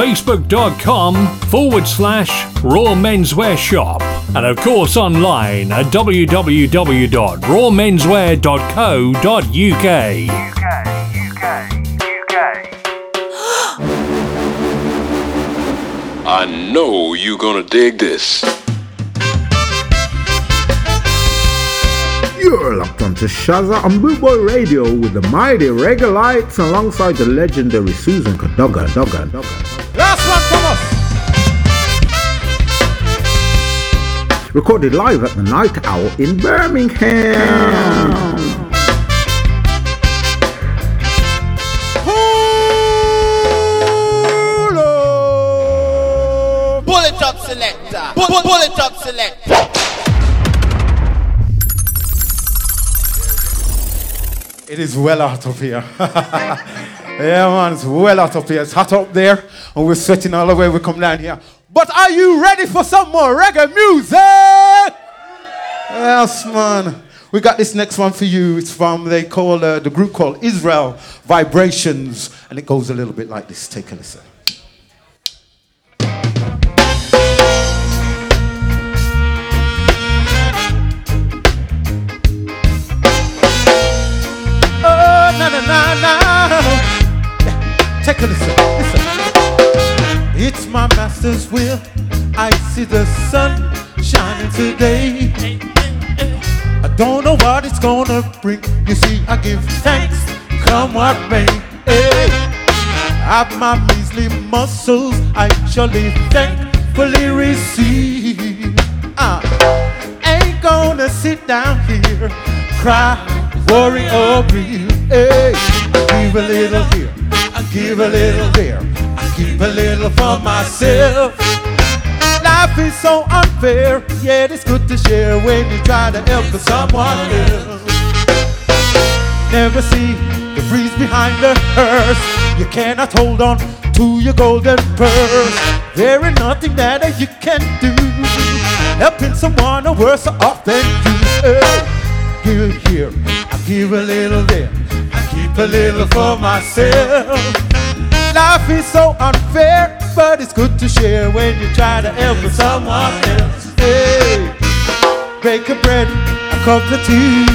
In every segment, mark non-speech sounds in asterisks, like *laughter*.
facebook.com forward slash Raw Menswear Shop, and of course online at www.rawmenswear.co.uk. *gasps* I know you're gonna dig this. You're locked onto Shazza on Boot Boy Radio with the mighty Regulites alongside the legendary Susan Cadogan. Dogga, Dogga. Last one from us. Recorded live at the Night Owl in Birmingham. Pull it up, selector. Up, selector. It is well out of here. *laughs* yeah, man, it's well out of here. It's hot up there, and we're sweating all the way we come down here. But are you ready for some more reggae music? Yes, man. We got this next one for you. It's from they call uh, the group called Israel Vibrations, and it goes a little bit like this. Take a listen. Oh, na na na na. Take a listen. Listen. It's my master's will. I see the sun shining today. I don't know what it's gonna bring. You see, I give thanks, come what may. Hey. Have my measly muscles, I surely thankfully receive. Ah, ain't gonna sit down here, cry, worry, or grieve. Hey, I give a little here, I give a little there, I keep a little for myself. Life is so unfair, yet it's good to share when you try to help someone else. Never see the breeze behind the hearse. You cannot hold on to your golden purse. There is nothing that you can do. Helping someone or worse than you. Give here, I give a little there. I keep a little for myself. Life is so unfair, but it's good to share when you try to help someone else. Hey, bake a bread, a cup of tea,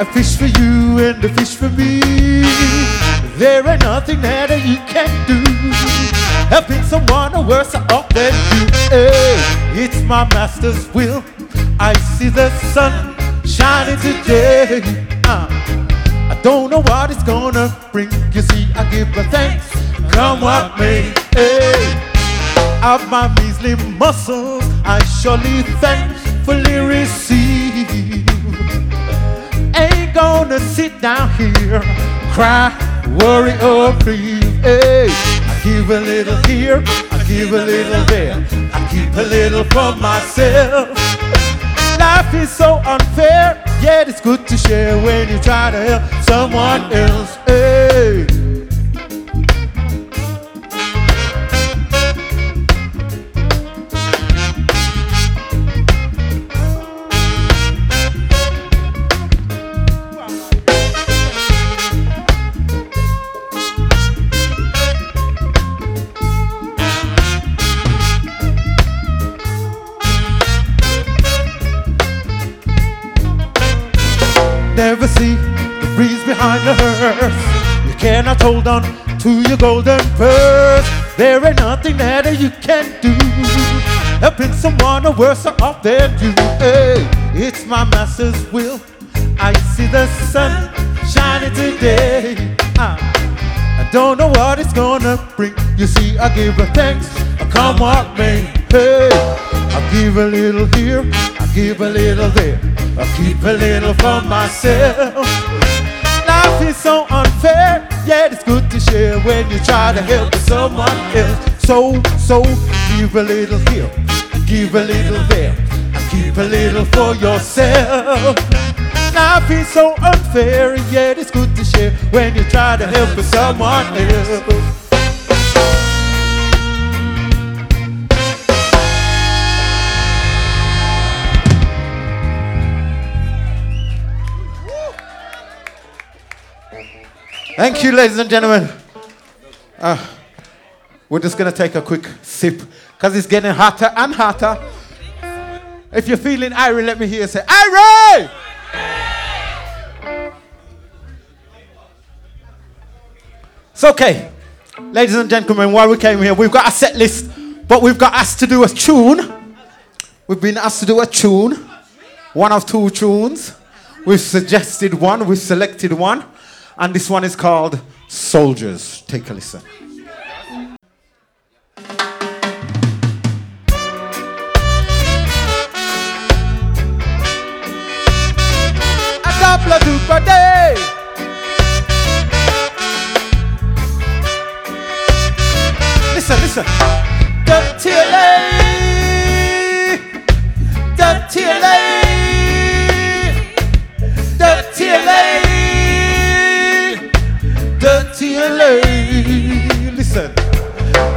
a fish for you and a fish for me. There ain't nothing that you can do. Helping someone or worse off than you. Hey, it's my master's will. I see the sun shining today. Uh, I don't know what it's gonna bring. You see, I give a thanks, come what may. Hey, of my measly muscles, I surely thankfully receive. Ain't gonna sit down here, cry, worry, or grieve. Hey, I give a little here, I give a little there, I keep a little for myself. Life is so unfair, yet it's good to share when you try to help someone else. Eh. Hold on to your golden purse. There ain't nothing that you can do. Helping someone or worse off than you. Hey, it's my master's will. I see the sun shining today. Ah, I don't know what it's gonna bring. You see, I give a thanks, I come what may. Hey, I give a little here, I give a little there, I keep a little for myself. Life is so unfair, yet it's good to share when you try to help someone else. So, so, give a little here, give a little there, keep a little for yourself. Life is so unfair, and yet it's good to share when you try to help someone else. Thank you, ladies and gentlemen. Uh, we're just going to take a quick sip because it's getting hotter and hotter. If you're feeling irie, let me hear you say, Irie! It's okay. Ladies and gentlemen, while we came here, we've got a set list, but we've got asked to do a tune. We've been asked to do a tune, one of two tunes. We've suggested one, we've selected one and this one is called Soldiers. Take a listen. couple of per day. Listen, listen. Dirty LA. Dirty LA.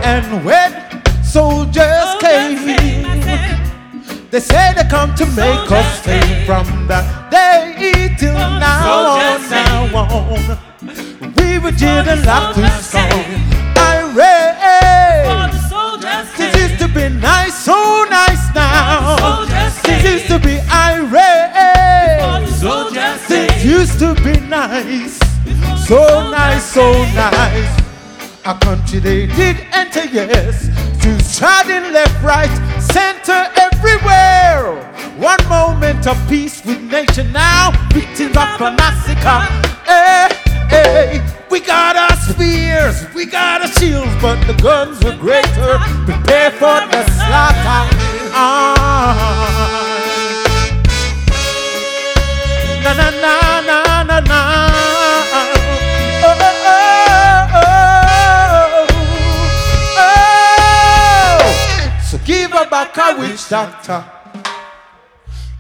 And when soldiers came, they said they come to make us stay from that day till now on, now on. We were didn't like to song. I read. This used to be nice, so nice now. This used to be irate. This used to be nice. So nice, so nice. A country they did enter, yes. Jews in left, right, center, everywhere. One moment of peace with nation now. Victims of a massacre. Hey, hey. We got our spears, we got our shields, but the guns were greater. Prepare for the slaughter. Ah. Na na na back uh. a witch doctor.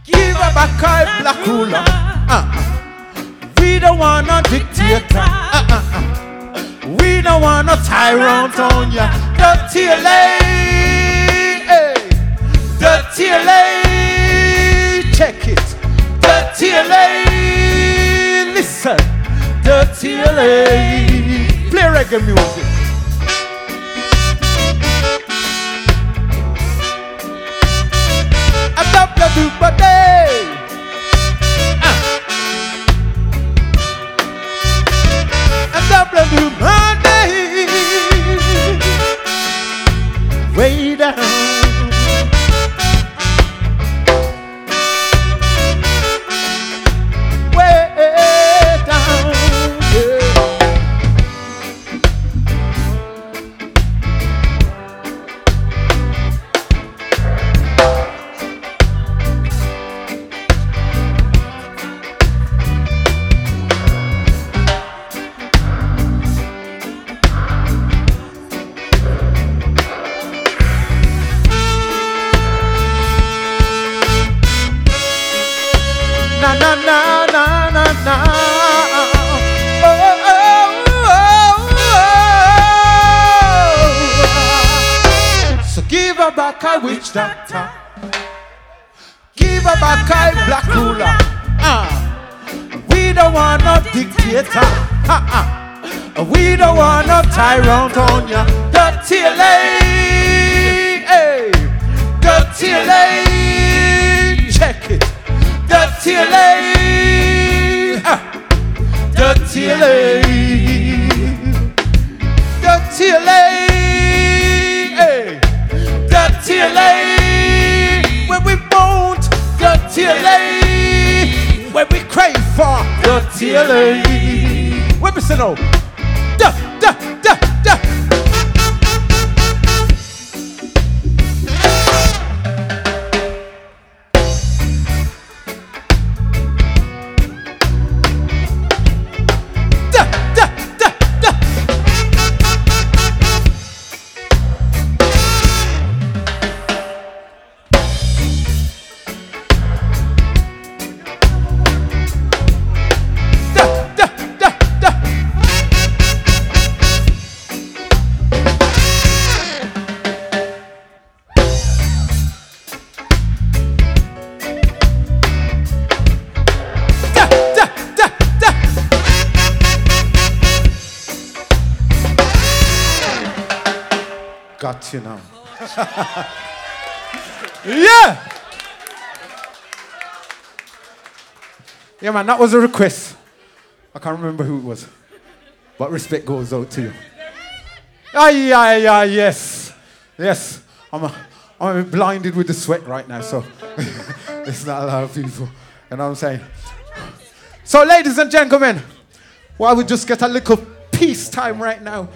Give her back a black ruler. Uh-uh. We don't want no dictator. Uh-uh. We don't want no tyrant on ya. Dirty lady. Dirty lady. Check it. Dirty lady. Listen. Dirty lady. Play reggae music. Everybody. Uh. And double do Monday. Way down. Doctor. Give back a black ruler. Uh. We don't want no dictator. Uh-uh. We don't want no tyrant on ya. Lady. Hey. Dirty lady. Check it. Dirty lady. Uh. Dirty lady. Dirty lady lady. When we want lady. When we crave for dirty lady. When we say no, da da Yeah, man, that was a request. I can't remember who it was. But respect goes out to you. Ah, yeah, yeah, yes. Yes. I'm, a, I'm blinded with the sweat right now, so *laughs* it's not a lot of people. You know what I'm saying? So, ladies and gentlemen, while we just get a little peace time right now,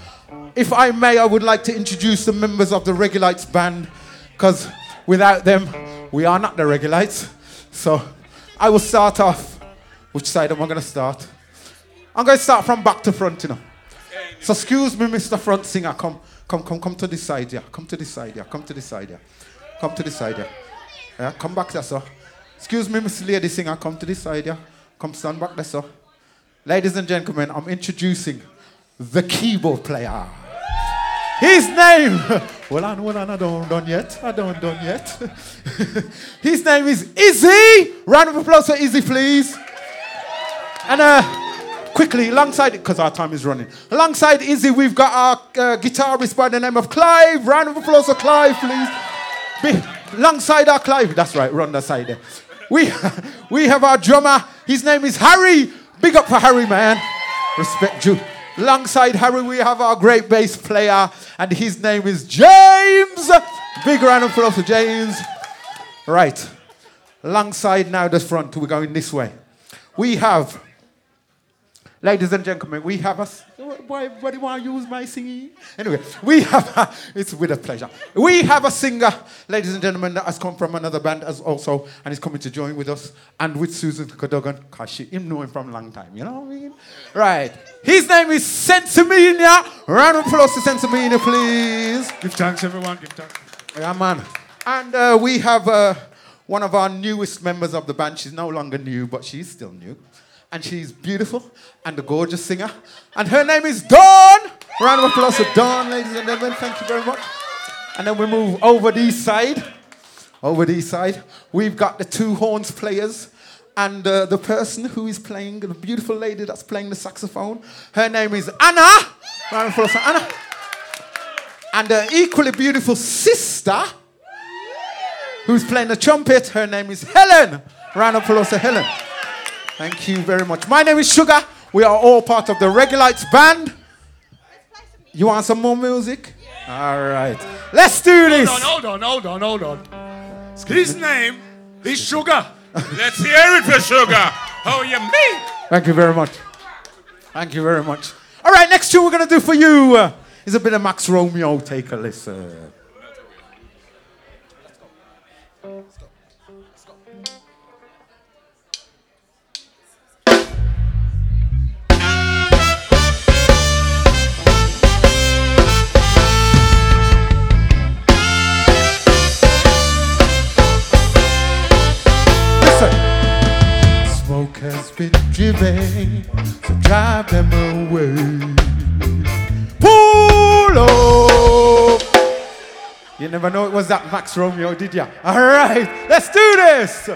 if I may, I would like to introduce the members of the Regulites band, because without them, we are not the Regulites. So, I will start off. Which side am I going to start? I'm going to start from back to front, you know. So, excuse me, Mr. Front Singer, come, come, come, come to this side, yeah. Come to this side, yeah. Come to this side, yeah. Come to this side, yeah. Yeah, come back there, sir. Excuse me, Miss Lady Singer, come to this side, yeah. Come stand back there, sir. Ladies and gentlemen, I'm introducing the keyboard player. His name, *laughs* well, I on, I don't done yet. I don't done yet. *laughs* His name is Izzy. Round of applause for Izzy, please. And uh, quickly, alongside, because our time is running, alongside Izzy, we've got our uh, guitarist by the name of Clive. Round of applause for Clive, please. Be- alongside our Clive, that's right, the side there. We, *laughs* we have our drummer. His name is Harry. Big up for Harry, man. Respect you. Alongside Harry, we have our great bass player, and his name is James. Big round of applause for James. Right. Alongside now the front, we're going this way. We have, ladies and gentlemen, we have a. Why, why do you want to use my singing? Anyway, we have a, it's with a pleasure. We have a singer, ladies and gentlemen, that has come from another band as also, and is coming to join with us and with Susan Cadogan, because she him know him from a long time, you know what I mean? Right. His name is Sensimania. Round of applause to Sensimania, please. Give thanks, everyone. Give thanks. Yeah, man. And uh, we have uh, one of our newest members of the band. She's no longer new, but she's still new. And she's beautiful and a gorgeous singer. And her name is Dawn. Round of applause for Dawn, ladies and gentlemen. Thank you very much. And then we move over the side. Over the side, we've got the two horns players. And uh, the person who is playing, the beautiful lady that's playing the saxophone, her name is Anna. Round of applause for Anna. And the equally beautiful sister who's playing the trumpet. Her name is Helen. Round of applause to Helen. Thank you very much. My name is Sugar. We are all part of the Regulites band. You want some more music? All right. Let's do this. Hold on, hold on, hold on, hold on. His name is Sugar. Let's hear it for Sugar. How you mean? Thank you very much. Thank you very much. All right, next tune we're going to do for you uh, is a bit of Max Romeo. Take a listen. Listen. Been so drive them away. Pull up. You never know it was that Max Romeo, did ya? All right, let's do this.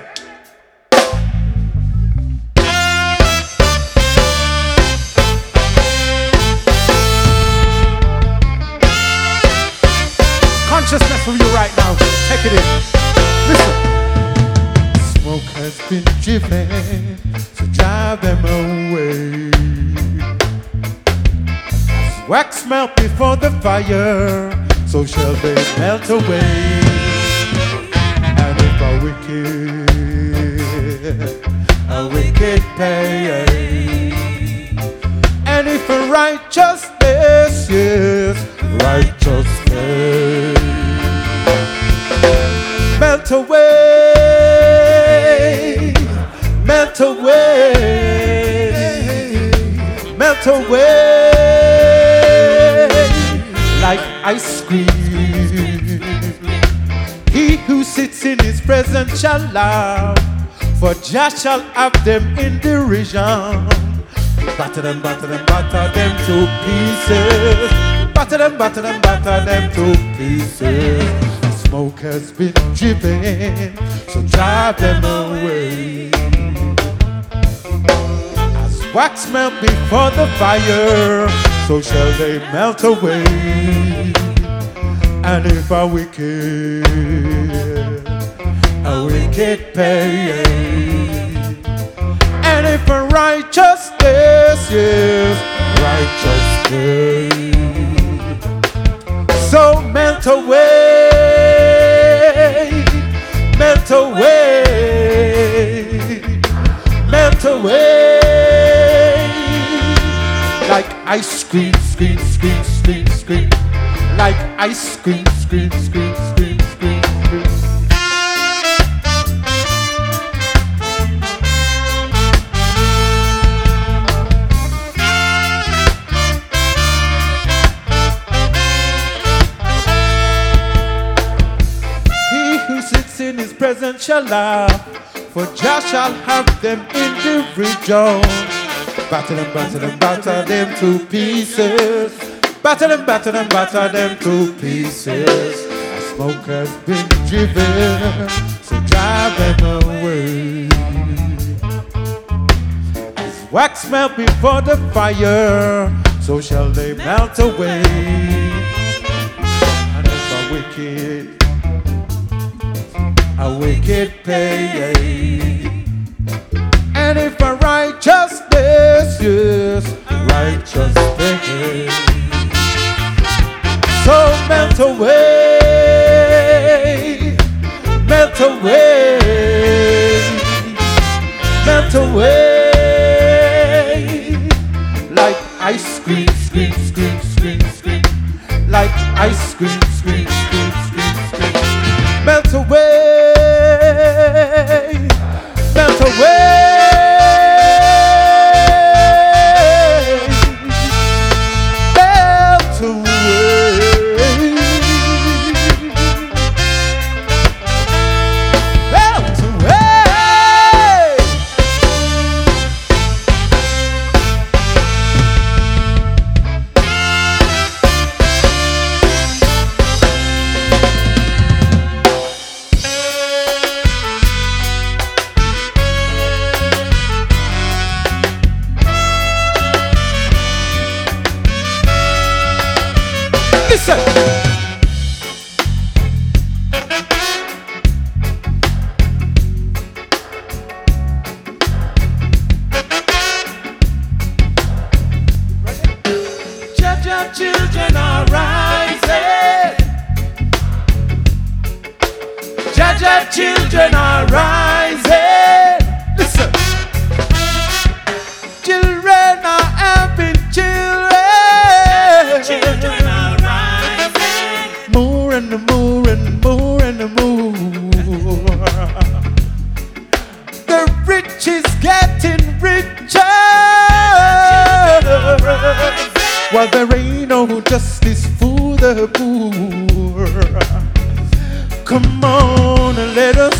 Consciousness from you right now. Take it in. Listen. Smoke has been driven, so drive them away. As wax melt before the fire, so shall they melt away. And if a wicked, a wicked pay, and if a righteousness, yes, righteousness melt away, melt away, melt away like ice cream. He who sits in his presence shall laugh, for Jah shall have them in derision. Batter them, batter them, batter them to pieces. Batter them, batter them, batter them to pieces. Smoke has been driven, so drive them away. Wax melt before the fire, so shall they melt away. And if a wicked, a wicked pay. And if a righteousness, yes, righteousness. So melt away, melt away, melt away. Ice cream, scream, scream, scream, scream. Like ice cream, scream, scream, scream, scream. He who sits in his presence shall laugh, for Jah shall have them in Battle them, batter them, batter them to pieces. Batter them, batter them, batter them to pieces. A smoke has been driven, so drive them away. As wax melt before the fire, so shall they melt away. And if a wicked a wicked pay. And if a righteousness, yes, righteous pay. So melt away, melt away, melt away, like ice cream, scream, scream, scream, scream, like ice cream,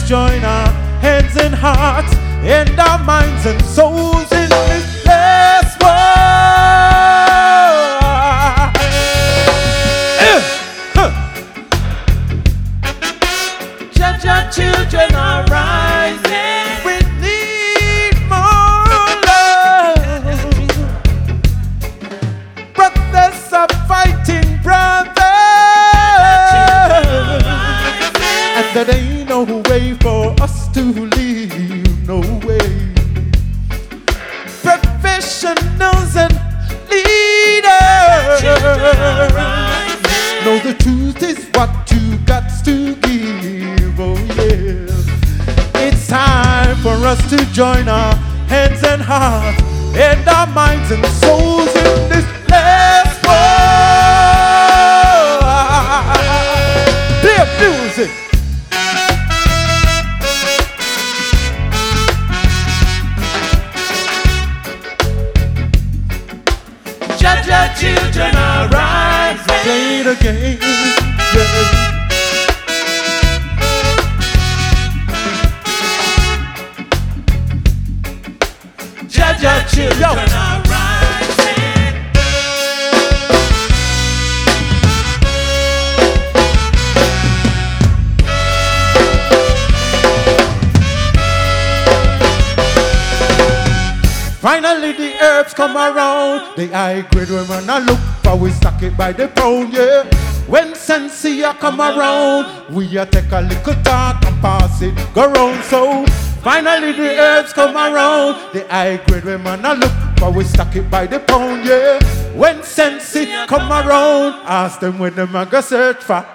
join our heads and hearts and our minds and souls in take a little talk and pass it go round. So finally the herbs come around. The high grade man a look, but we stack it by the pound, yeah. When Sensi come around, ask them when them a go search for.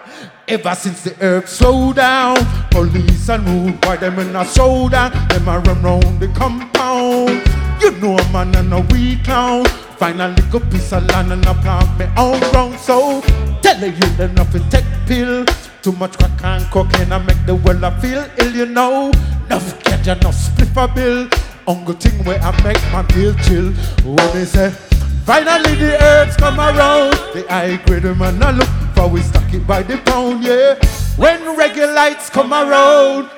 Ever since the herbs slow down, police and rude boy them in a showdown. Them a run round the compound. You know a man and a weed clown. Find a little piece of land and a plant me own ground. So tell you them not to take pill. Too much crack and cocaine I make the world I feel ill, you know. Enough ganja, no spliff a bill. Only thing where I make my feel chill. When they say, finally the herbs come around. The high grade man I look for we stock it by the pound, yeah. When Regulites come around.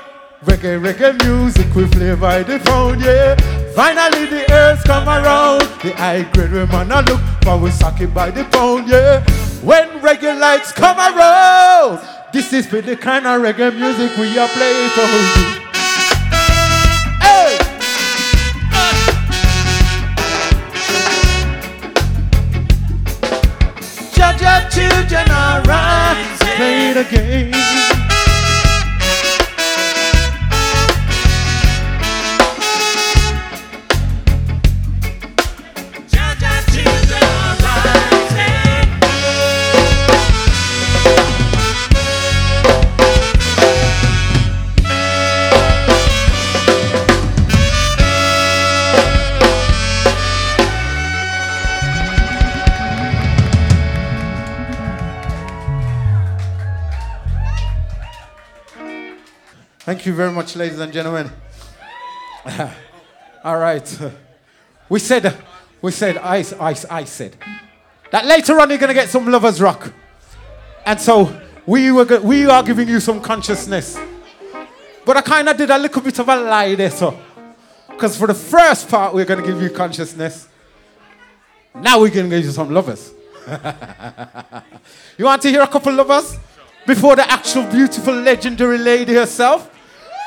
Reggae, reggae music we play by the phone, yeah. Finally the herbs come around. The high grade man I look for we suck it by the pound, yeah. When Regulites come around. This is for the kind of reggae music we are playing for you. Hey! Children are right. Play the game. Thank you very much, ladies and gentlemen. *laughs* All right. We said, we said, I, I, I said that later on you're going to get some lovers rock. And so we, were, we are giving you some consciousness. But I kind of did a little bit of a lie there, so. Because for the first part, we're going to give you consciousness. Now we're going to give you some lovers. *laughs* you want to hear a couple lovers? Before the actual beautiful legendary lady herself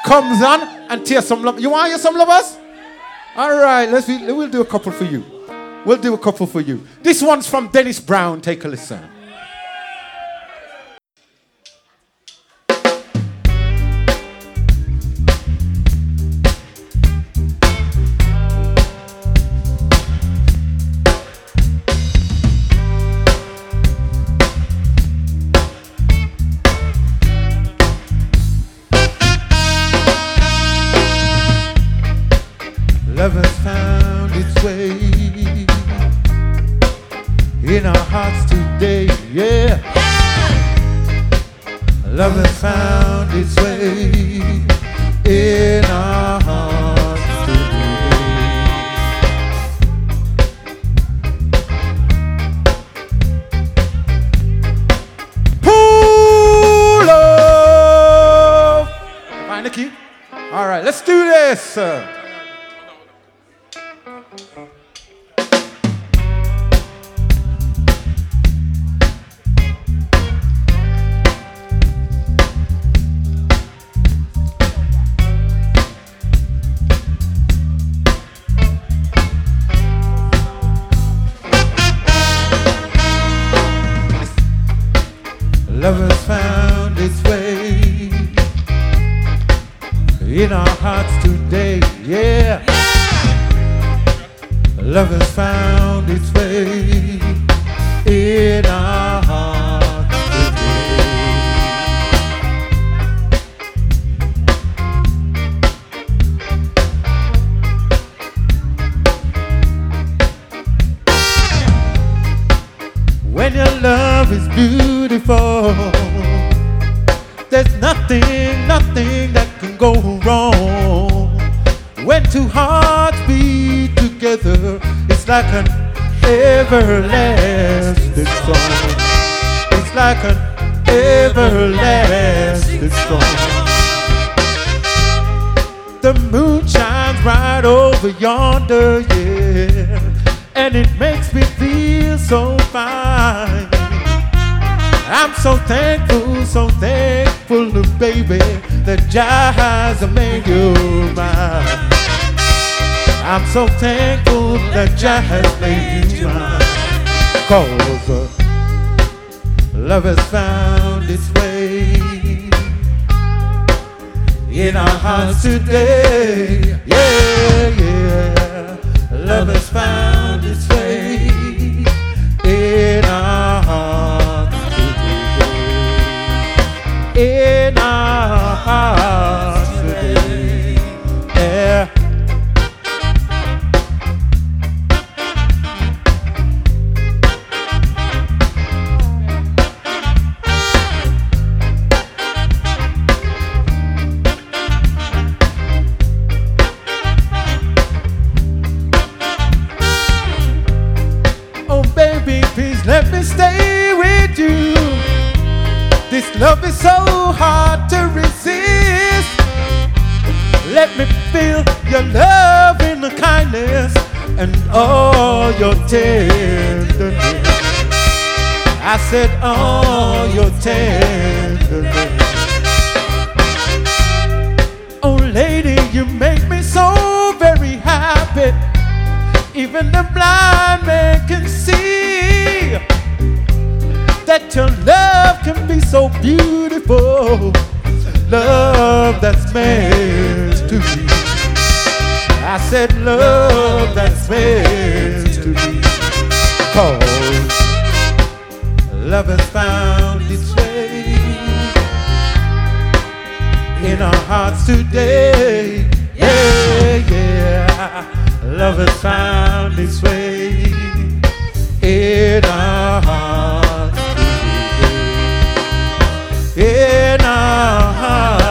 comes on and tears some love. You want to hear some lovers? All right, let's we'll do a couple for you. We'll do a couple for you. This one's from Dennis Brown. Take a listen. So thankful that Jah has made you mine. Cause uh, Love has found its way in our hearts today. Yeah, yeah. Let me feel your love and the kindness and all your tenderness. I said, all your tenderness. Oh, lady, you make me so very happy. Even the blind man can see that your love can be so beautiful. Love that's be. I said, love that's meant to be. Cause love has found its way in our hearts today. Yeah, yeah. Love has found its way in our hearts today. In our hearts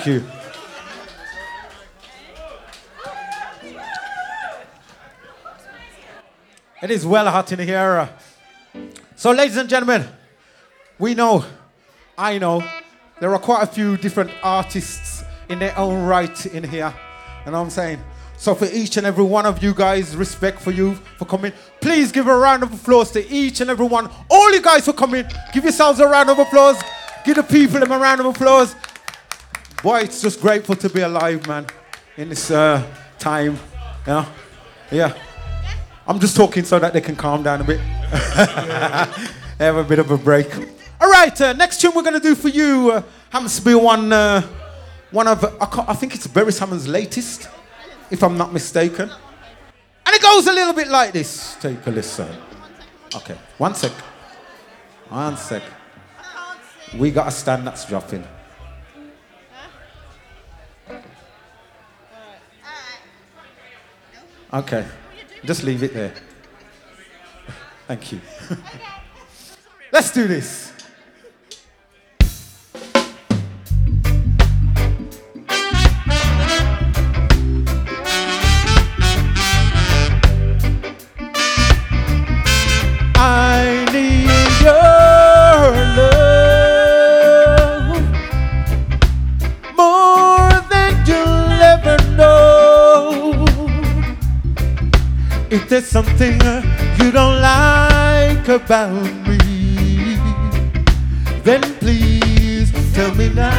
Thank you. It is well hot in here. So, ladies and gentlemen, we know, I know, there are quite a few different artists in their own right in here. What I'm saying? So, for each and every one of you guys, respect for you for coming. Please give a round of applause to each and every one. All you guys for coming. Give yourselves a round of applause. Give the people them a round of applause. Boy, it's just grateful to be alive, man, in this uh, time. Know? Yeah. I'm just talking so that they can calm down a bit. *laughs* Have a bit of a break. All right, uh, next tune we're going to do for you uh, happens to be one, uh, one of, I, I think it's Beres Hammond's latest, if I'm not mistaken. And it goes a little bit like this. Take a listen. Okay, one sec. One sec. We got a stand that's dropping. Okay, just leave it there. Thank you. *laughs* Let's do this. If there's something you don't like about me, then please tell me now.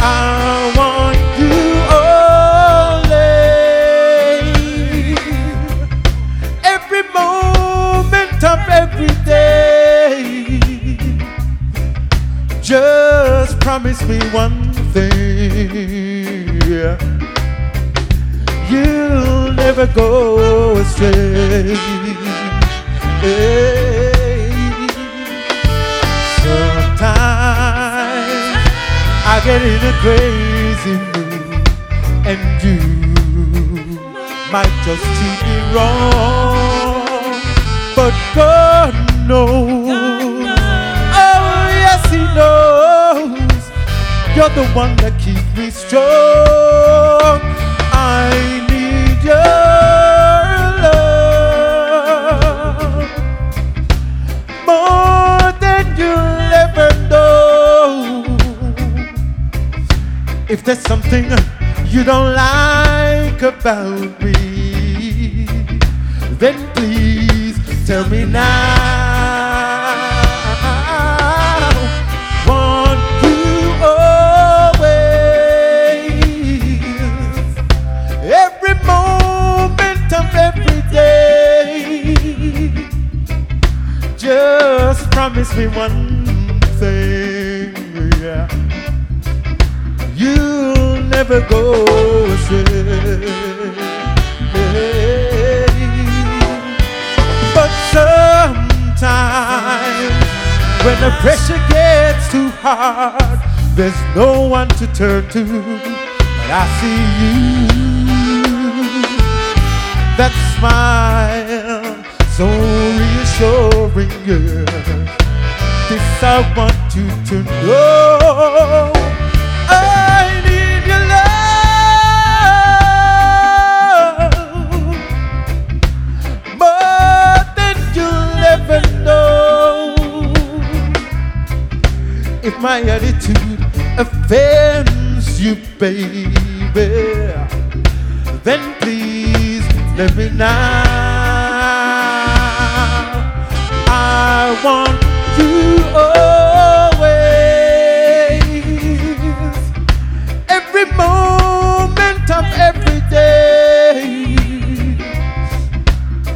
I want you only every moment of every day. Just promise me one thing. You'll never go astray. Hey. Sometimes I get in a crazy mood, and you might just treat me wrong. But God knows. Oh, yes, He knows. You're the one that keeps me strong. I If there's something you don't like about me, then please tell me now. Want you always, every moment of every day. Just promise me one thing, never go astray. But sometimes, when the pressure gets too hard, there's no one to turn to. But I see you that smile so reassuring, yeah. This I want you to know. My attitude offends you, baby then please let me now. I want you always, every moment of every day.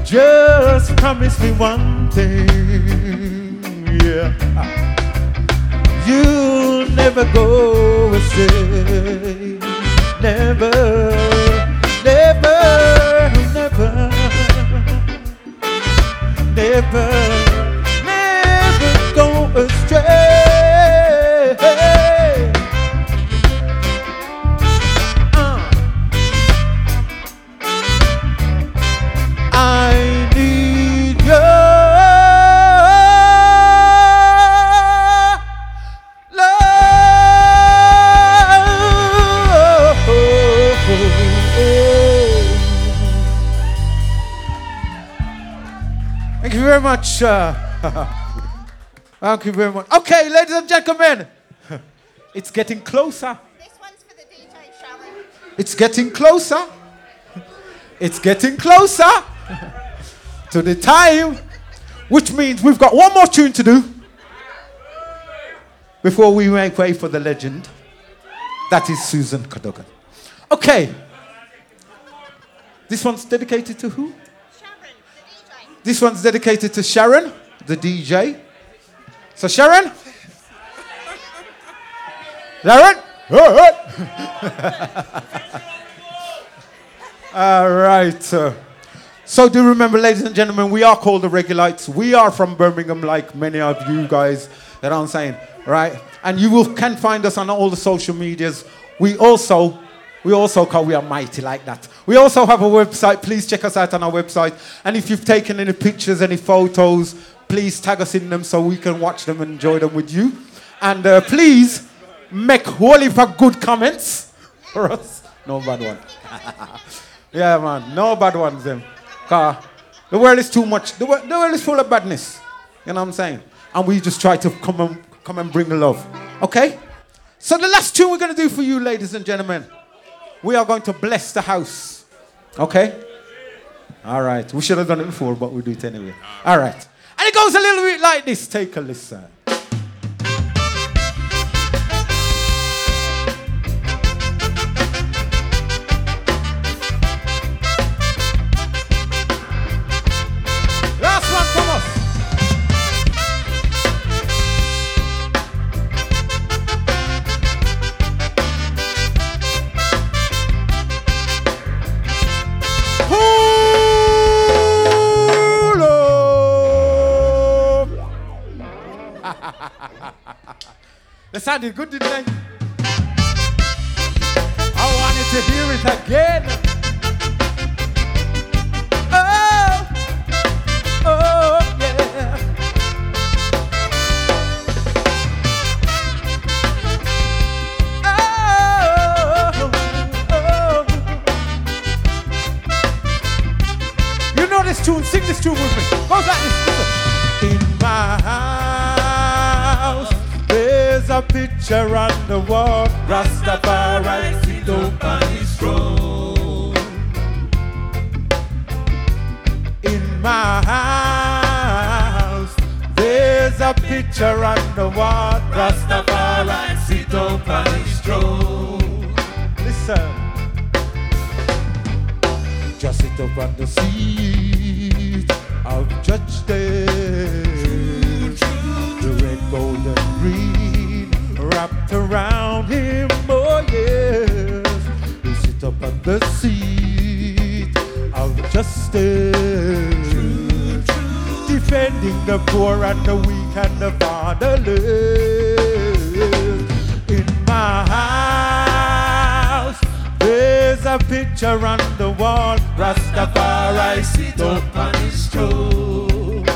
Just promise me one thing, never go astray. Never, never, never, never, thank you very much. Okay, ladies and gentlemen, *laughs* it's getting closer. This one's for the DJ, Sharon. It's getting closer. It's getting closer to the time, which means we've got one more tune to do before we make way for the legend. That is Susan Cadogan. Okay. This one's dedicated to who? Sharon, the DJ. This one's dedicated to Sharon, the DJ. So Sharon? Sharon? *laughs* All right. uh, so do remember, ladies and gentlemen, we are called the Regulites. We are from Birmingham, like many of you guys. What I'm saying, right? And you will can find us on all the social medias. We also, we also, call we are mighty like that. We also have a website. Please check us out on our website. And if you've taken any pictures, any photos, please tag us in them so we can watch them and enjoy them with you. And uh, please make wholly for good comments for us. No bad one. *laughs* yeah, man. No bad ones, them. Cause the world is too much. The world, the world is full of badness. You know what I'm saying? And we just try to come and come and bring the love. Okay? So the last tune we're gonna do for you, ladies and gentlemen, we are going to bless the house. Okay? All right. We should have done it before, but we'll do it anyway. All right. And it goes a little bit like this. Take a listen. That sounded good, didn't they? I wanted to hear it again. Picture on the wall. Rastafari sit on his throne. In my house, there's a picture on the wall. Rastafari sit on his throne. Listen. Just sit up on the seat of Judge Day. The red, gold, and green wrapped around him. Oh yes, he sit up on the seat of justice, defending the poor and the weak and the fatherless. In my house, there's a picture on the wall. Rastafari sit up on his throne.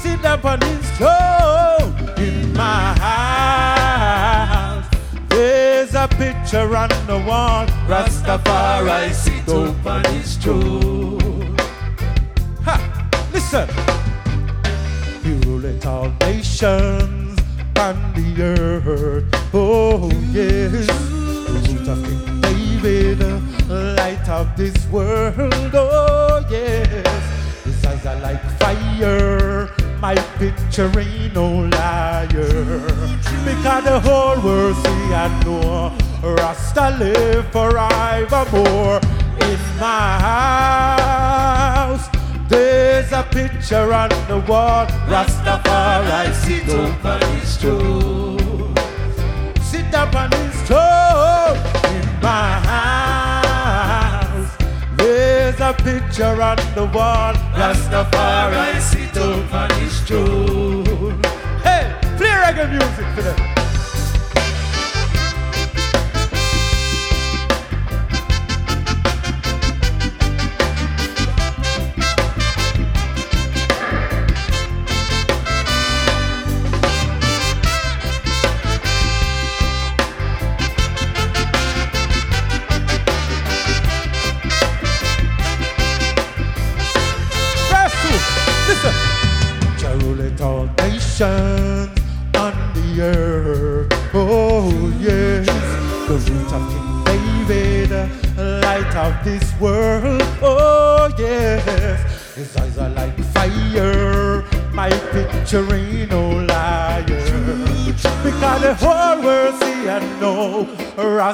Sit up on his throne in my house. There's a picture on the wall. Rastafari sit up on his throne. Ha! Listen. He ruleth all nations on the earth. Oh yes, the root of King David, light of this world. Oh yes, his eyes are like fire. My picture ain't no liar. Because the whole world see I know Rasta live forevermore in my house. There's a picture on the wall. Rastafari sit up on his throne. Sit up on his throne in my house. There's a picture on the wall. Rastafari sit up on his. Hey, play reggae music for them.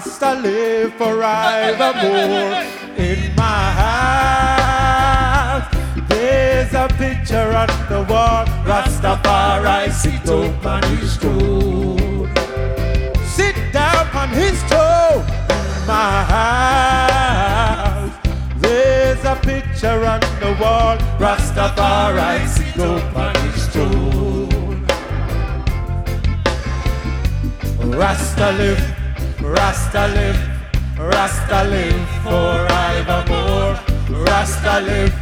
Rasta live forevermore in my house. There's a picture on the wall. Rastafari sit up on his throne. Sit down on his throne in my house. There's a picture on the wall. Rastafari sit up on his throne. Rasta live, Rasta live, Rasta live forevermore. Rasta live,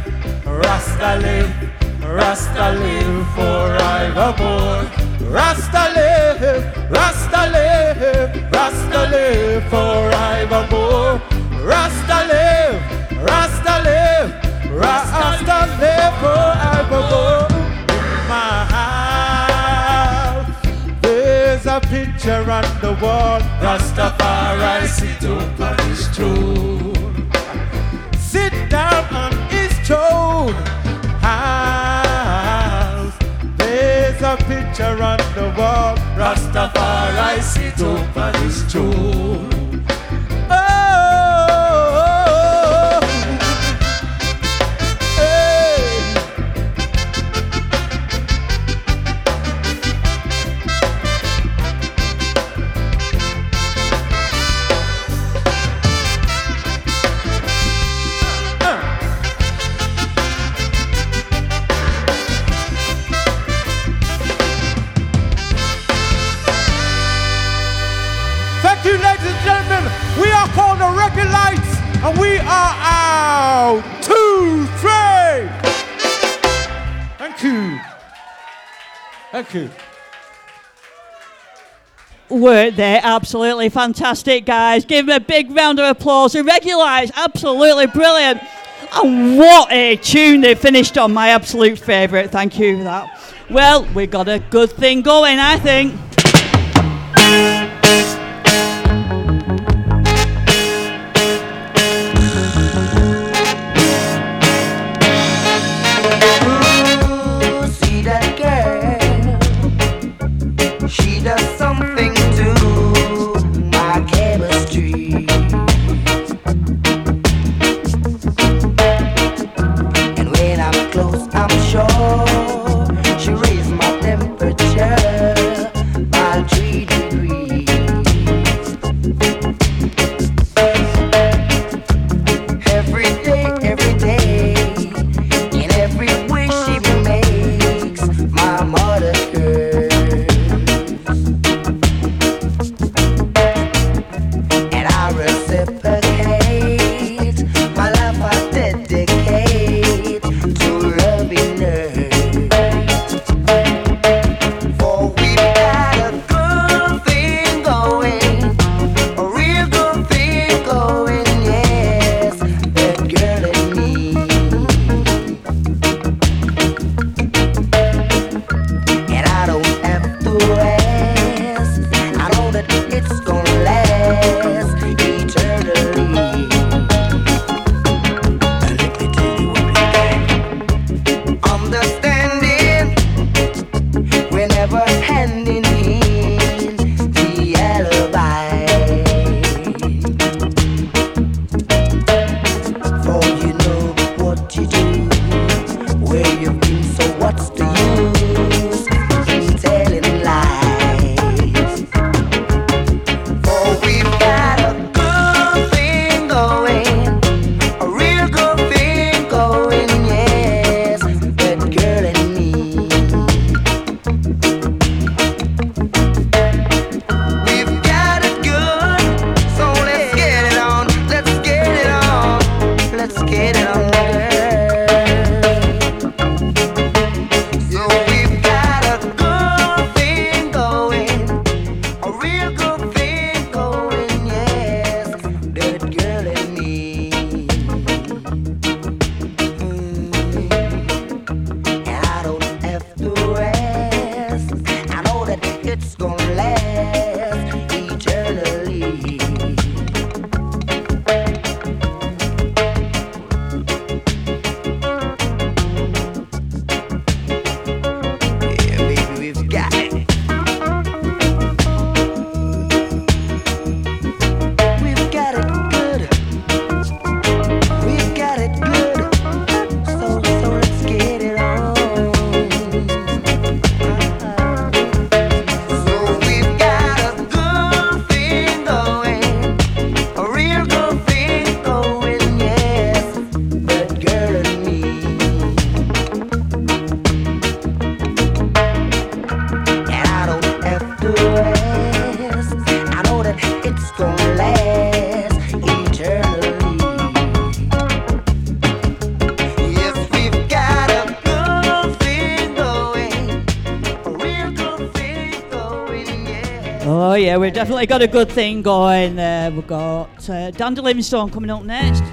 Rasta live, Rasta live forevermore. Rasta live, Rasta live, Rasta live forevermore. Rasta live, Rasta live, Rasta live forevermore. In my house, there's a picture on the wall. Rastafari sit up on his throne. Sit down on his throne. House. There's a picture on the wall. Rastafari sit up on his throne. Were they absolutely fantastic, guys? Give them a big round of applause. Regulites, absolutely brilliant. And what a tune they finished on, my absolute favourite. Thank you for that. Well, we got a good thing going, I think. definitely got a good thing going there. We've got uh, Dandy Livingstone coming up next.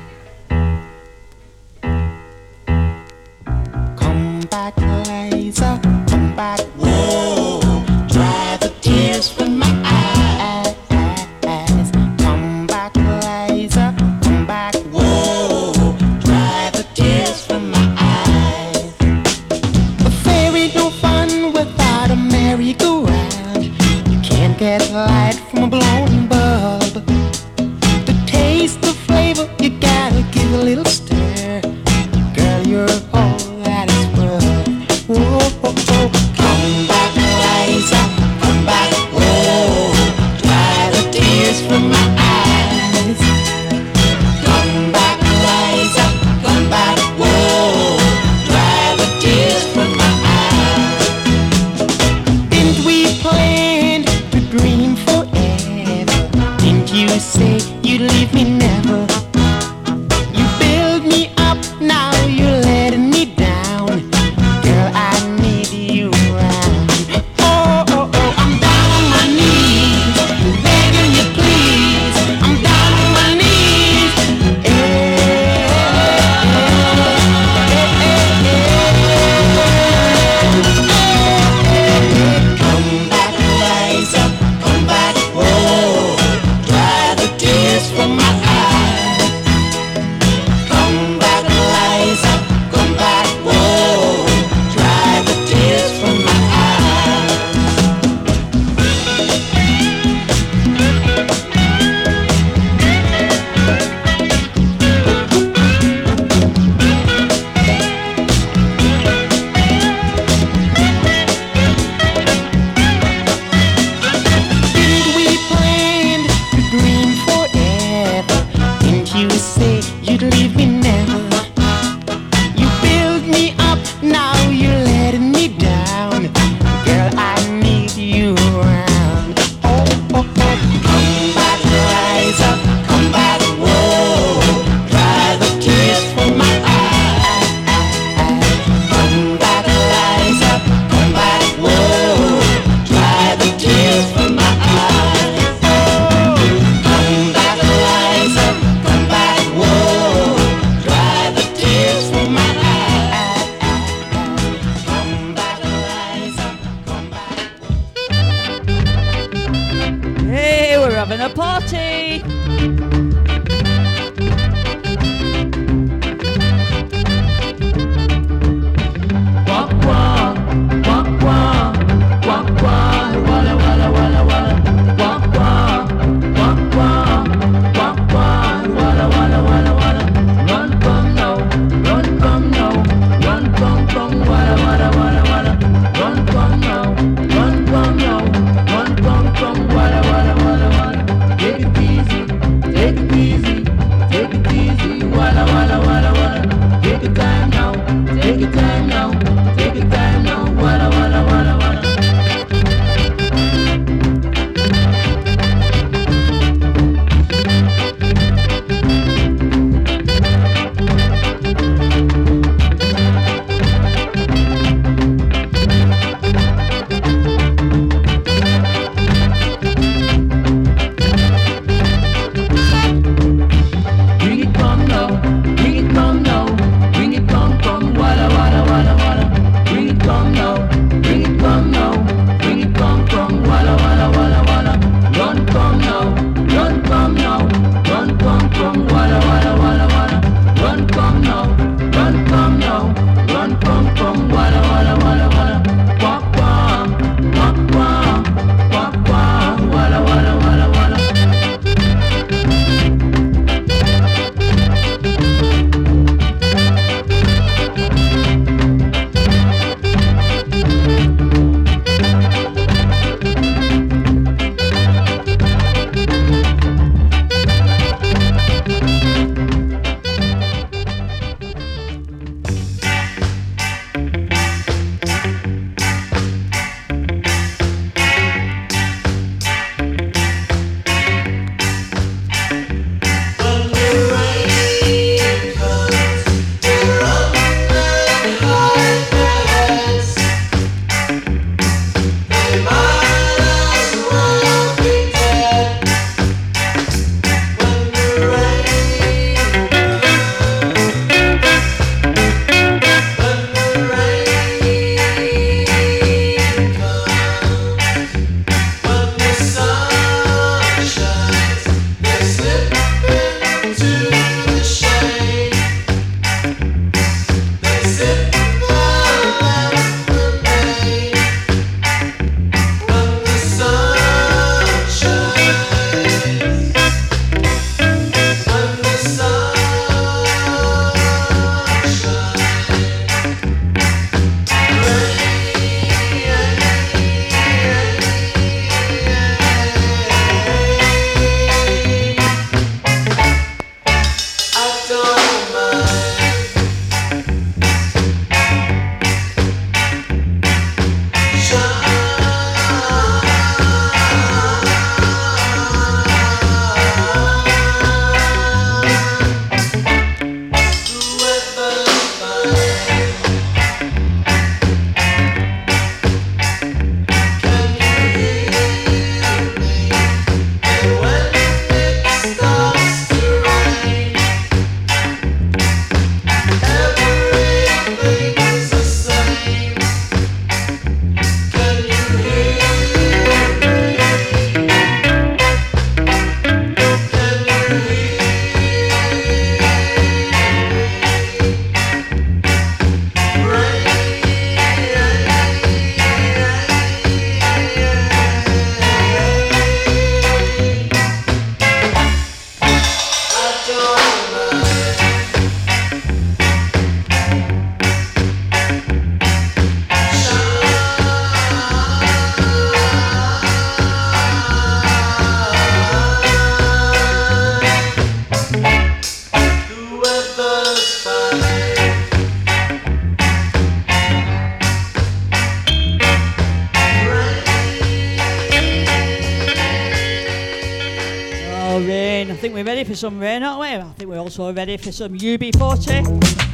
some rain aren't we? I think we're also ready for some UB40.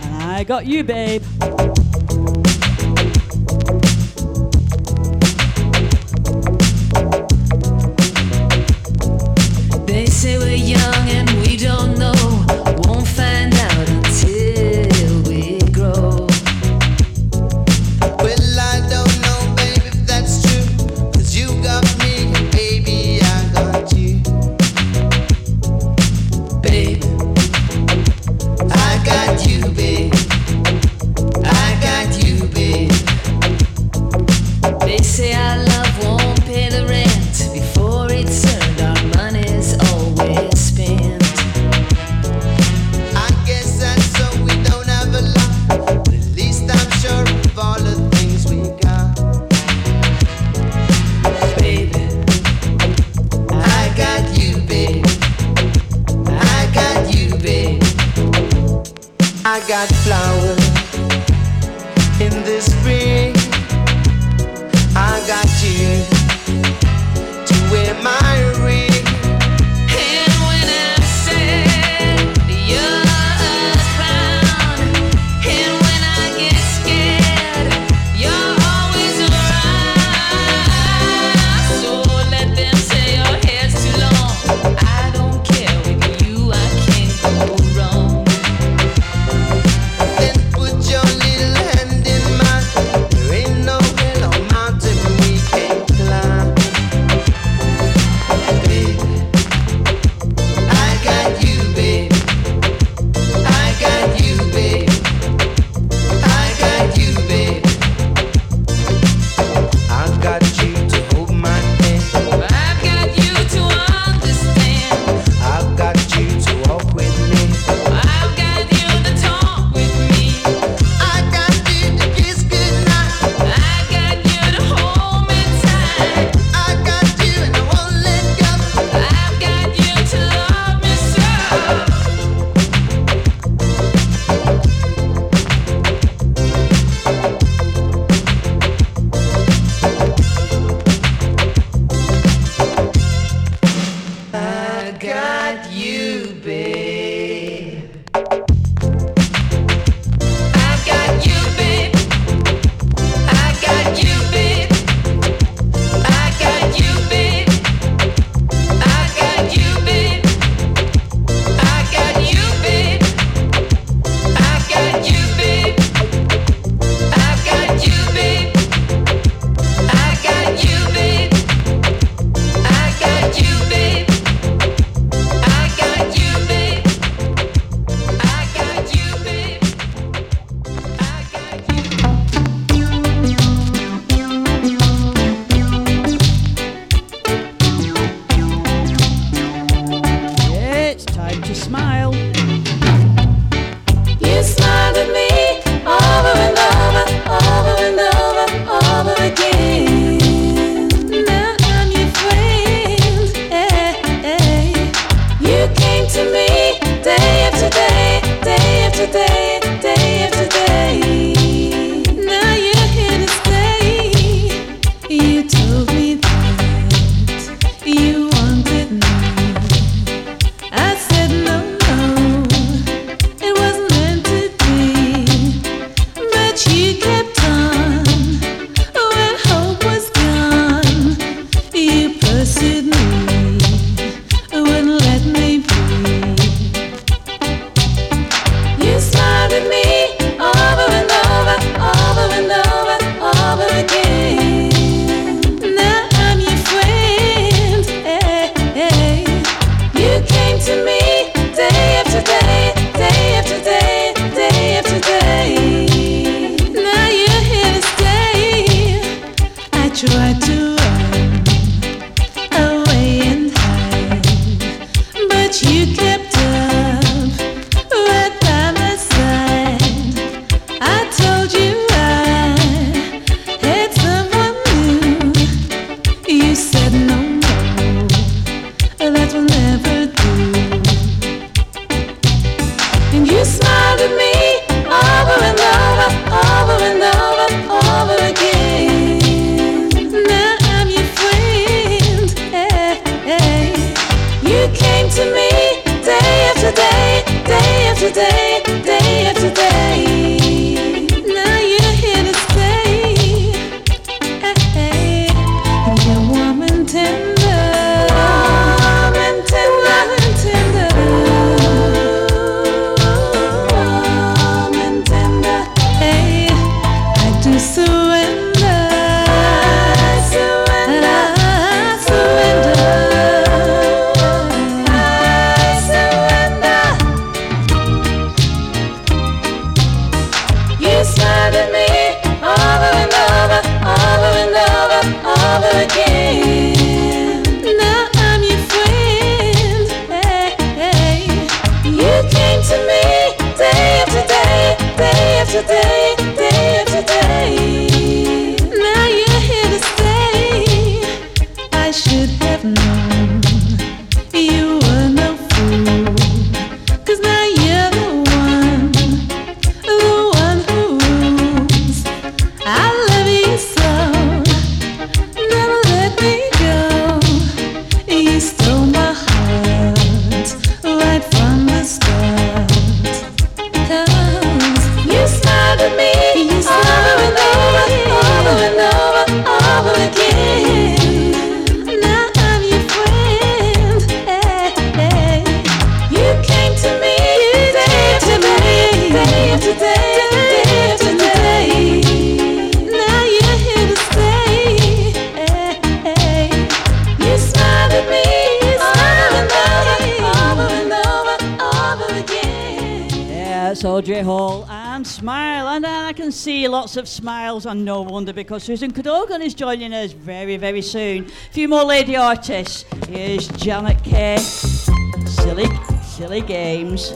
And I got you, babe. got fly. of smiles and no wonder because Susan Cadogan is joining us very, very soon. A few more lady artists. Here's Janet Kay. Silly, silly games.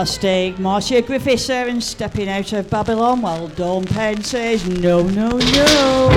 fantastic. Marcia Griffiths there and stepping out of Babylon while Dawn Penn says no, no, no.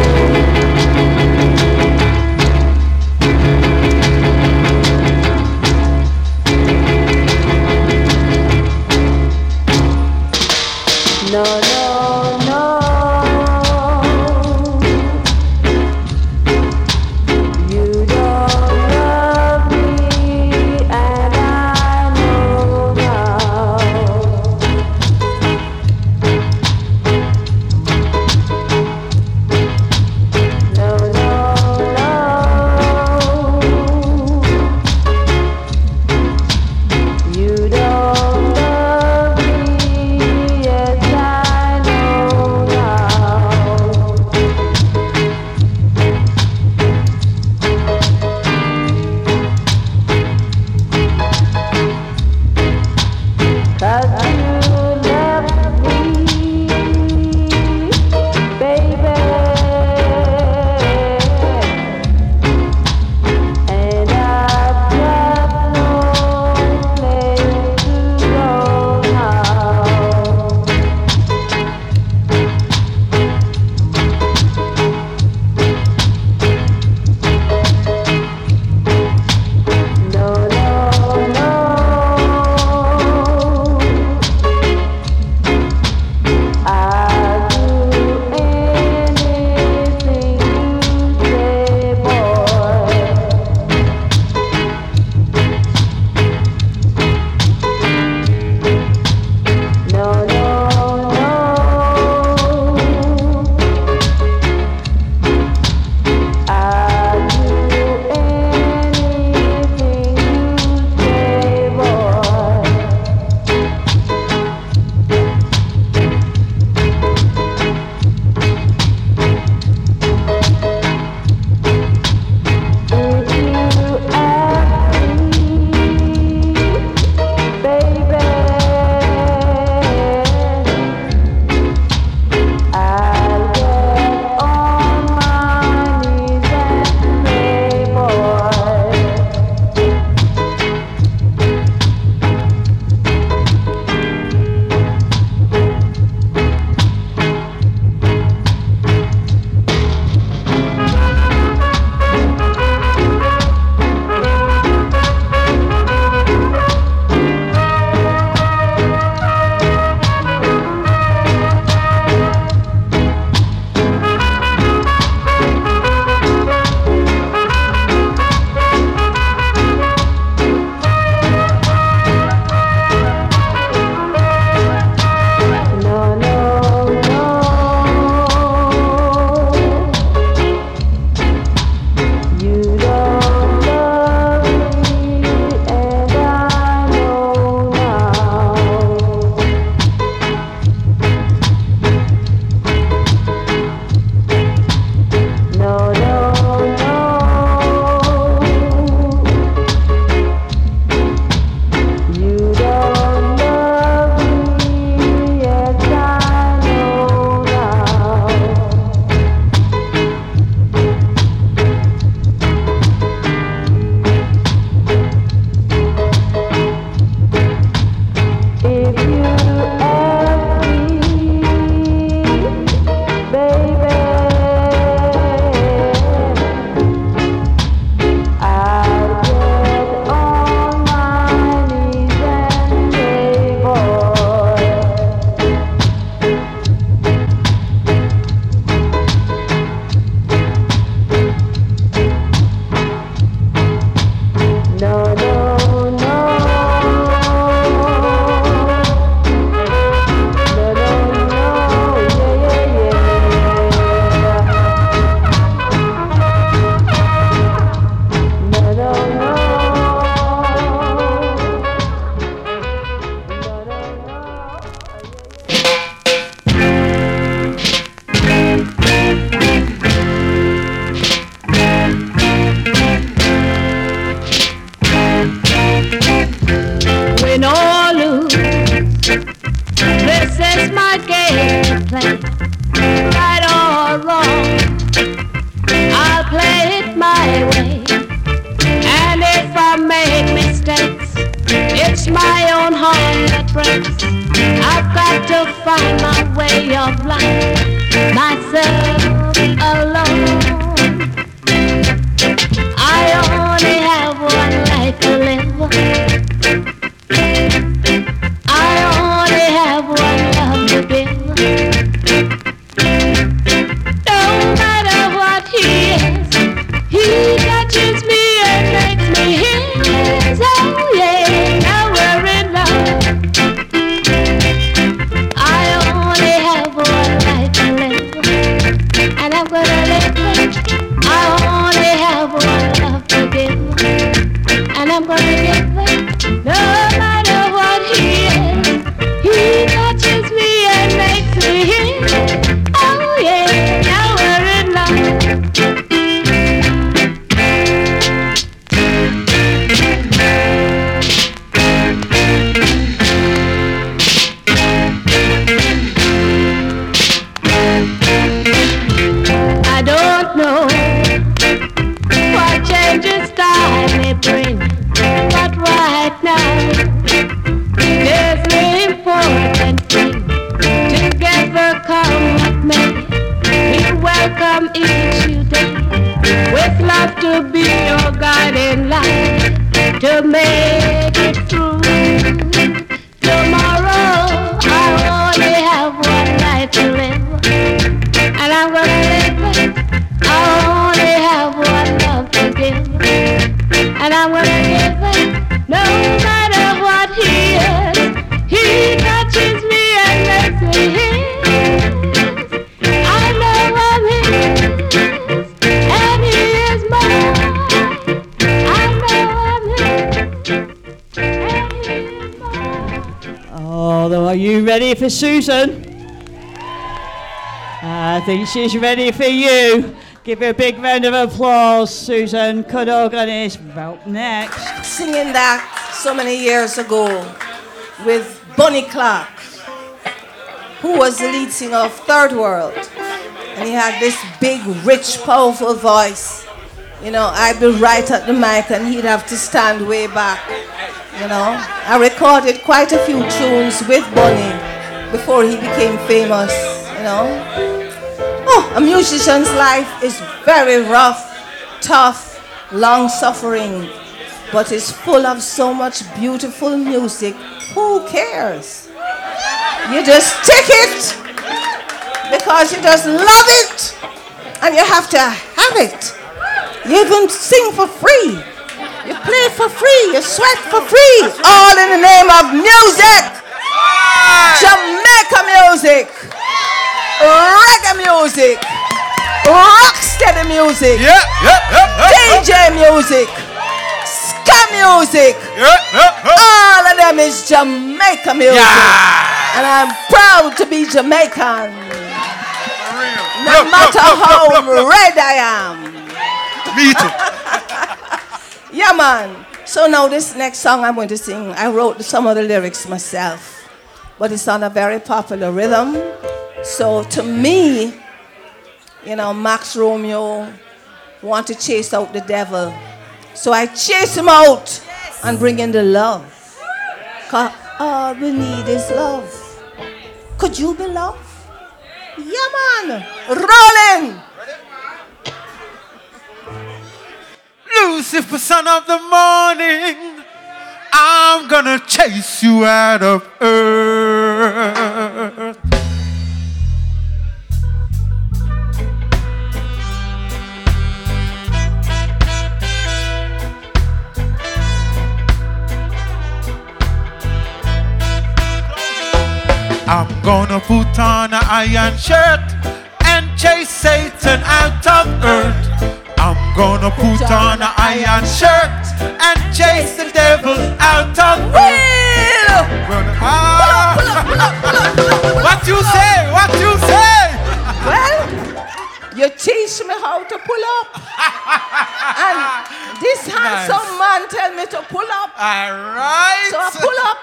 Of life, Susan? I think she's ready for you. Give her a big round of applause. Susan Cadogan is up next. Singing that so many years ago with Bunny Clark, who was the lead singer of Third World. And he had this big, rich, powerful voice. You know, I'd be right at the mic and he'd have to stand way back. You know, I recorded quite a few tunes with Bunny before he became famous. You know, oh, a musician's life is very rough, tough, long suffering, but it's full of so much beautiful music. Who cares? You just take it because you just love it and you have to have it. You even sing for free. You play for free. You sweat for free. All in the name of music. Jamaica music. Reggae music. Rocksteady music. Yeah, yeah, yeah. DJ music. Ska music. All of them is Jamaica music. And I'm proud to be Jamaican. No matter how red I am. Me too. *laughs* Yeah, man. So now this next song I'm going to sing, I wrote some of the lyrics myself, but it's on a very popular rhythm. So to me, you know, Max Romeo want to chase out the devil. So I chase him out and bring in the love. Cause all we need is love. Could you be love? Yeah, man. Rolling. Lucifer, son of the morning, I'm gonna chase you out of earth. I'm gonna put on an iron shirt and chase Satan out of earth. I'm gonna put on an iron shirt and chase the devil out of earth. What you say? What you say? Well, you teach me how to pull up. and this *laughs* handsome man tell me to pull up. All right. So I pull up,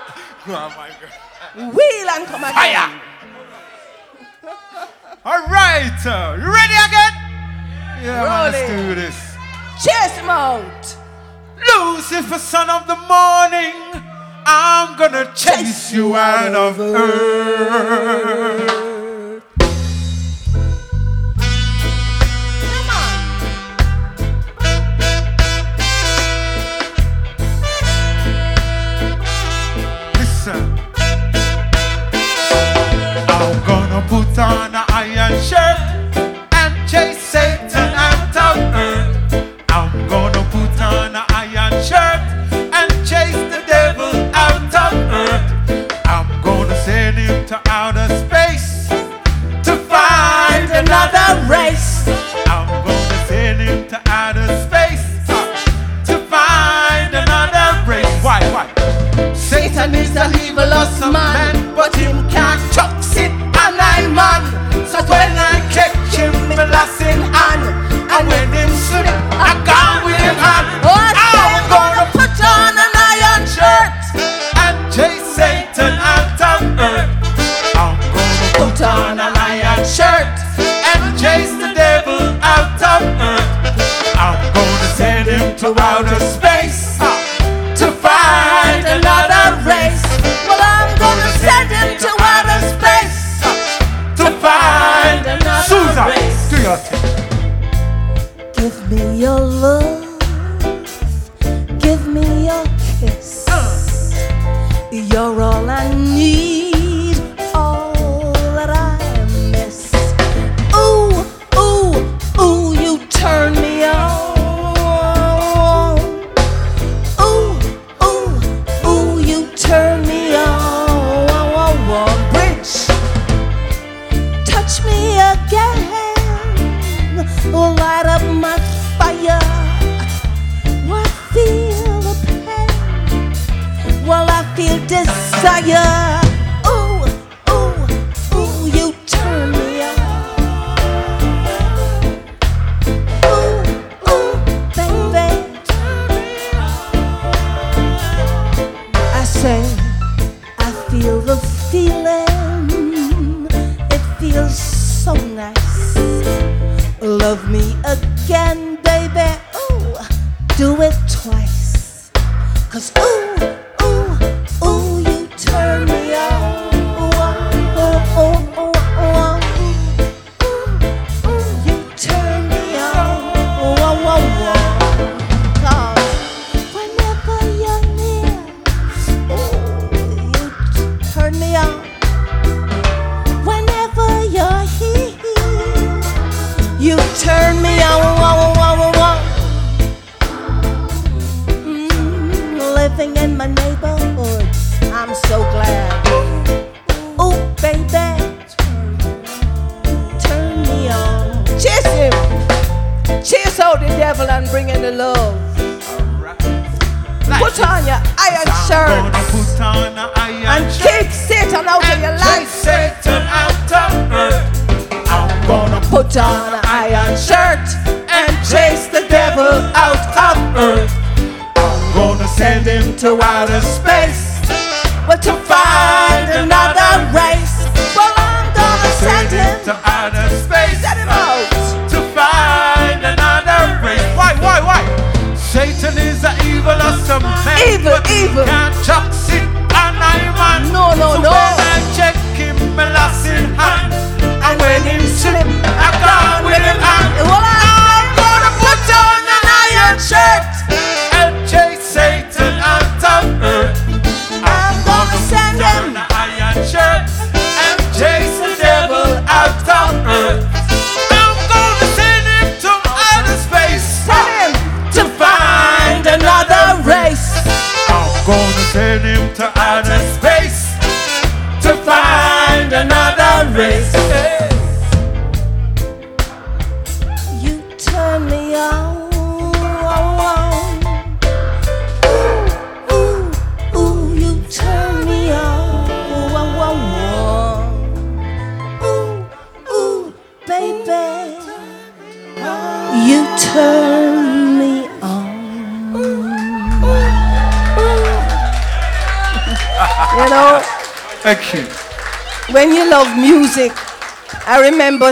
*laughs* Oh my God. wheel and come again. Fire. All right. uh, You ready again? Yeah, man, let's do this. Chase him out. Lucifer, son of the morning, I'm gonna chase you out of earth. Listen, I'm gonna put on an iron shirt. I lost my mind.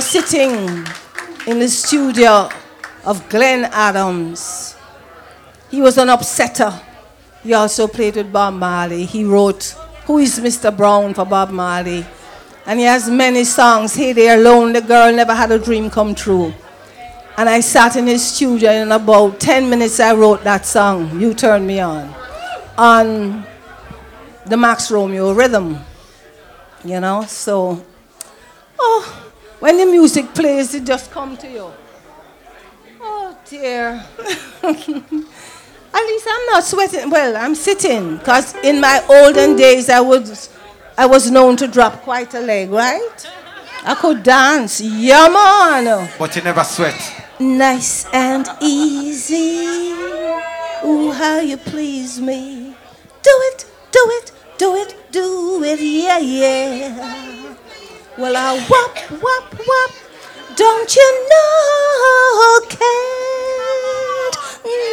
sitting in the studio of Glen Adams. He was an upsetter. He also played with Bob Marley. He wrote Who is Mr. Brown for Bob Marley. And he has many songs. Hey There Alone, The Girl Never Had a Dream Come True. And I sat in his studio and in about 10 minutes I wrote that song, You Turn Me On, on the Max Romeo rhythm. You know, so, oh when the music plays, it just come to you. Oh dear. *laughs* At least I'm not sweating. Well, I'm sitting because in my olden days I was, I was known to drop quite a leg, right? I could dance. Yeah, man. But you never sweat. Nice and easy. Ooh, how you please me. Do it, do it, do it, do it, yeah, yeah. Well, I whop, whop, whop. Don't you know, can't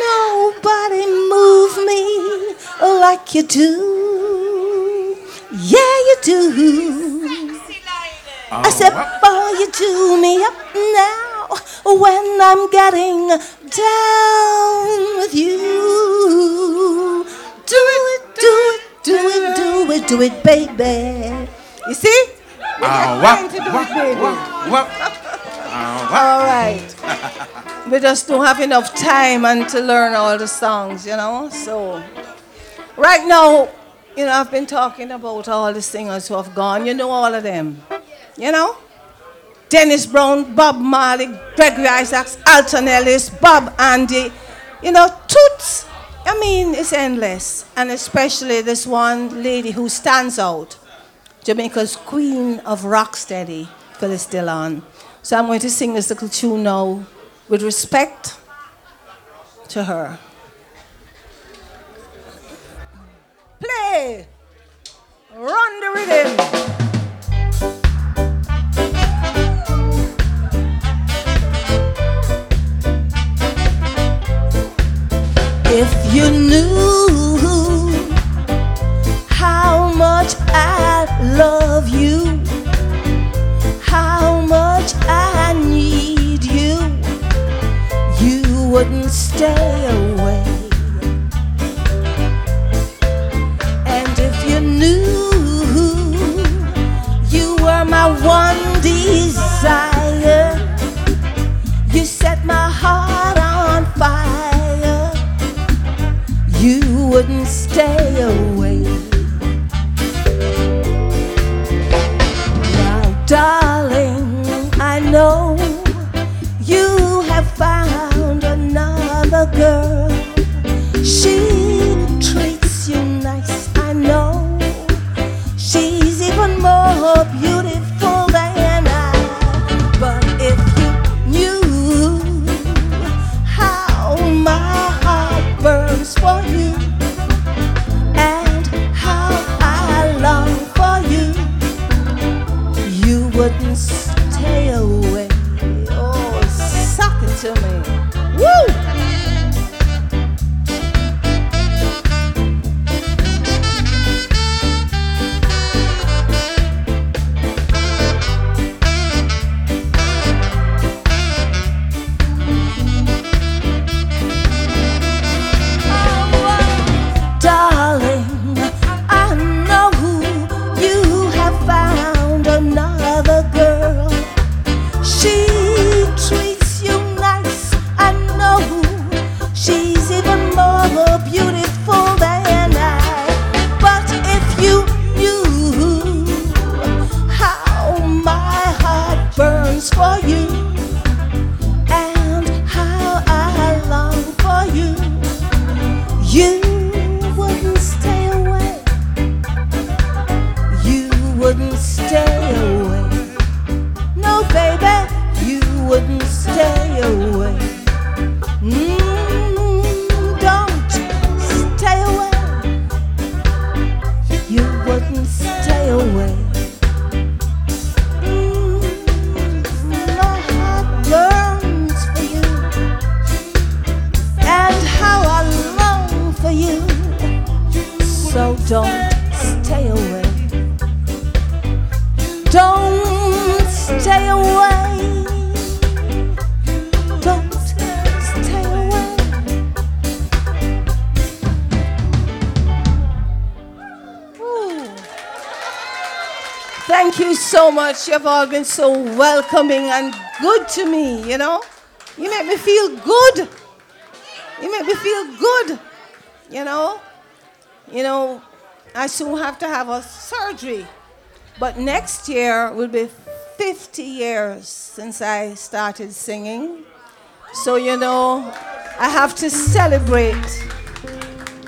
nobody move me like you do? Yeah, you do. I said, uh, boy, you do me up now when I'm getting down with you. Do it, do it, do it, do it, do it, baby. You see? We Ah, got whap, time to do whap, it, baby. whap, whap. Ah. All right. we just don't have enough time and to learn all the songs, you know. So, right now, you know, I've been talking about all the singers who have gone. You know all of them, you know. Dennis Brown, Bob Marley, Gregory Isaacs, Alton Ellis, Bob Andy, you know, toots. I mean, it's endless, and especially this one lady who stands out, Jamaica's Queen of Rocksteady, Phyllis Dillon. So I'm going to sing this little tune now with respect to her. Play! Run the rhythm! If you knew how much I wouldn't stay away. And if you knew you were my one desire, you set my heart on fire, you wouldn't stay away. Now, darling, I know girl. She treats you nice, I know. She's even more beautiful than I. But if you knew how my heart burns for you and how I long for you, you wouldn't stay away. Oh, suck it to me. Much. You've all been so welcoming and good to me, you know? You make me feel good. You make me feel good, you know? You know, I soon have to have a surgery. But next year will be 50 years since I started singing. So, you know, I have to celebrate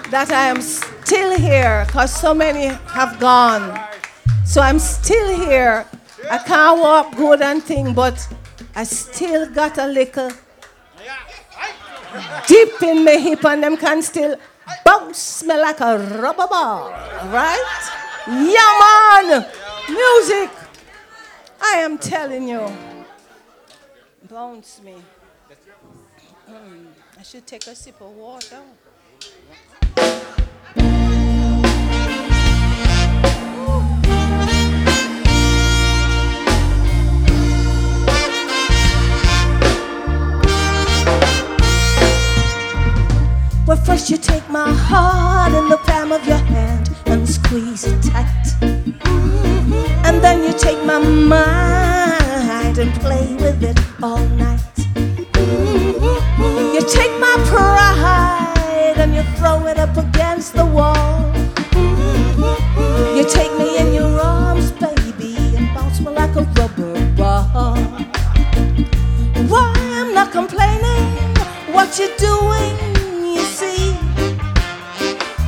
that I am still here because so many have gone. So I'm still here. I can't walk good and thing, but I still got a little deep in my hip and them can still bounce me like a rubber ball. Right? Yeah, man! Music! I am telling you. Bounce me. Mm, I should take a sip of water. Well, first you take my heart in the palm of your hand and squeeze it tight. Mm-hmm. And then you take my mind and play with it all night. Mm-hmm. You take my pride and you throw it up against the wall. Mm-hmm. You take me in your arms, baby, and bounce me like a rubber ball. Why I'm not complaining, what doing, you see.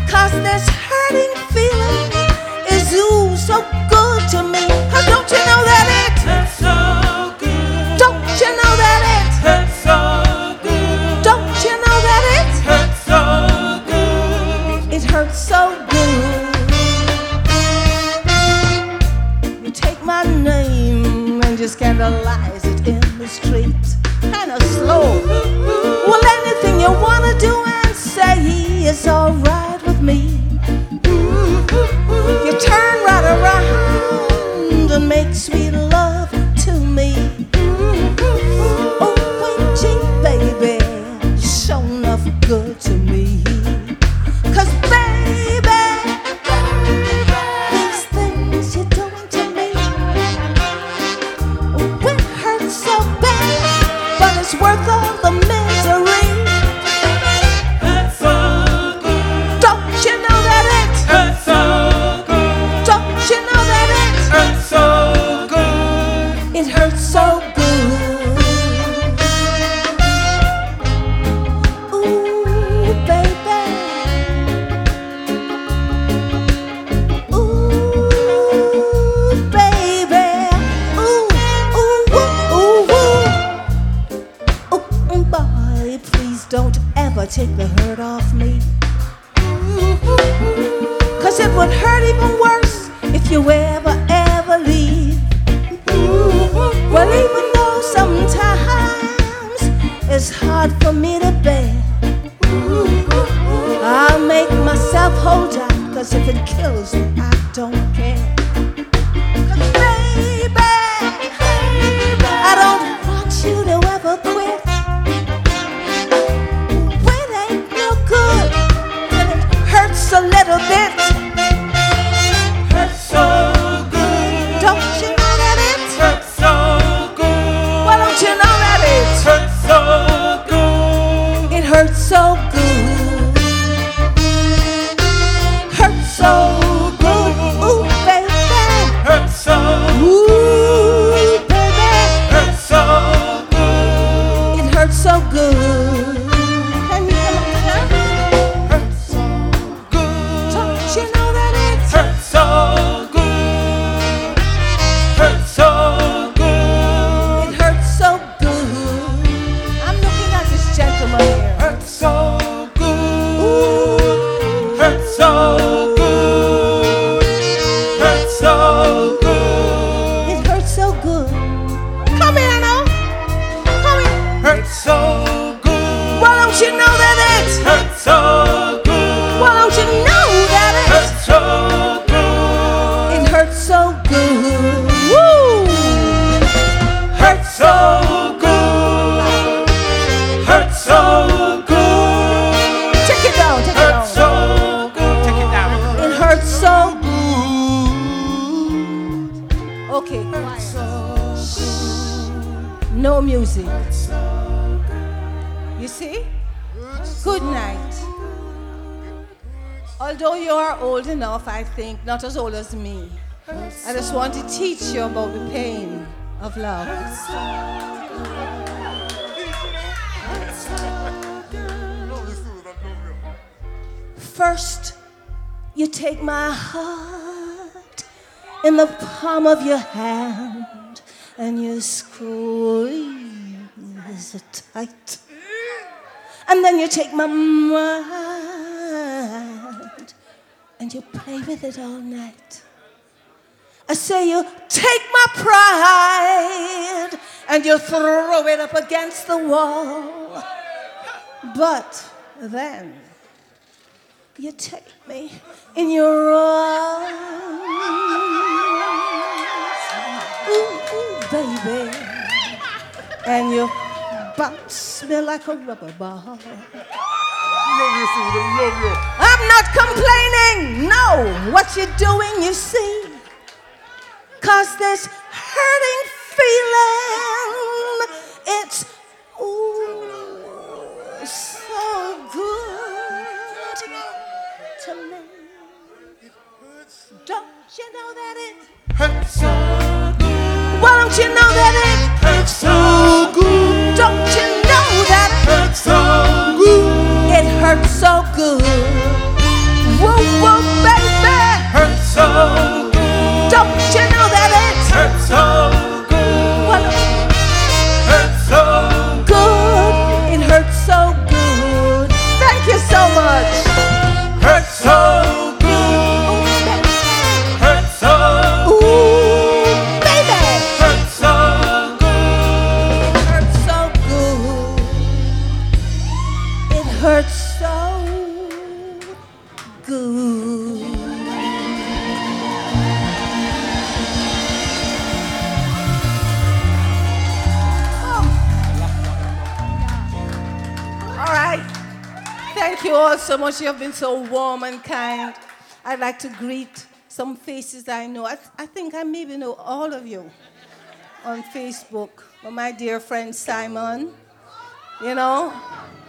Cause this hurting feeling is ooh so good to me. Cause don't you know that it hurts so good? Don't you know that it hurts so good? Don't you know that it hurts so good? It hurts so good. You take my name and you scandalize it in the street. Kinda slow. Well, anything you wanna do and say is alright with me. You turn right around and make sweet love not as old as me, I just want to teach you about the pain of love. First, you take my heart in the palm of your hand and you squeeze it tight. And then you take my mind and you play with it all night. I say you take my pride and you throw it up against the wall. But then you take me in your arms. Ooh, ooh, baby. And your butt smell like a rubber ball. Love you, Susan. Love you. I'm not complaining. No, what you're doing, you see. Cause this hurting feeling, it's ooh, so good to me. Don't you know that it hurts so good? Why don't you know that it hurts so good? Don't you know that it hurts so good? It hurts so good. Whoa, whoa, baby. Hurts so good. Don't you know that it hurts so you all so much. You have been so warm and kind. I'd like to greet some faces I know. I, I think I maybe know all of you on Facebook. But my dear friend Simon, you know,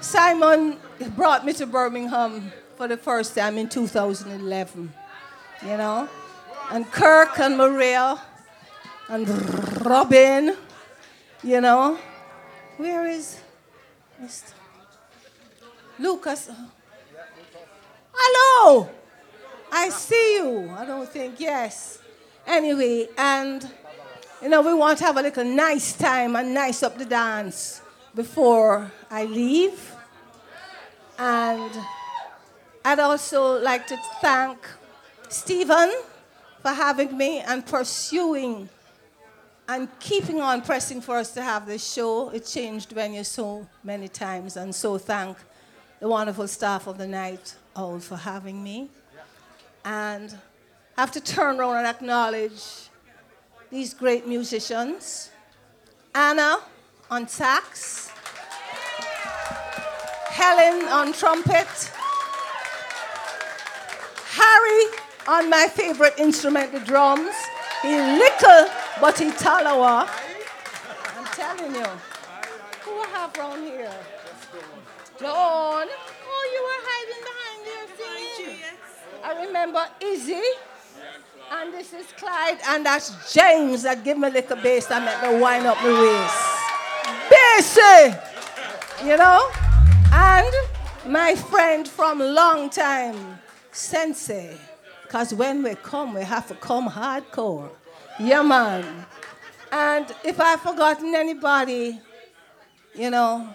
Simon brought me to Birmingham for the first time in 2011, you know. And Kirk and Maria and Robin, you know. Where is Mr. Lucas? Uh, Hello! I see you. I don't think, yes. Anyway, and you know, we want to have a little nice time and nice up the dance before I leave. And I'd also like to thank Stephen for having me and pursuing and keeping on pressing for us to have this show. It changed venue so many times, and so thank the wonderful staff of the night all for having me. And I have to turn around and acknowledge these great musicians. Anna on sax, Helen on trumpet, Harry on my favorite instrument, the drums. He little, but he talawa. I'm telling you. Who I have round here? Dawn. Oh, you were hiding behind there singing. I remember Izzy. And this is Clyde, and that's James that give me a little bass that make me wind up the waist. Bassy! You know? And my friend from long time, Sensei. Because when we come, we have to come hardcore. Yeah, man. And if I've forgotten anybody, you know,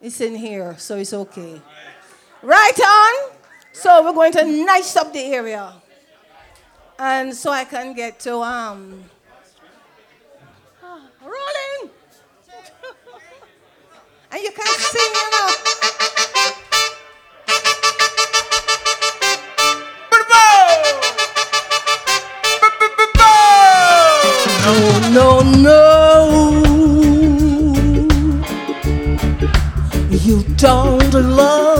it's in here, so it's okay. Right on. So we're going to nice up the area. And so I can get to um ah, rolling. *laughs* and you can sing, you know. No, no, no. Don't love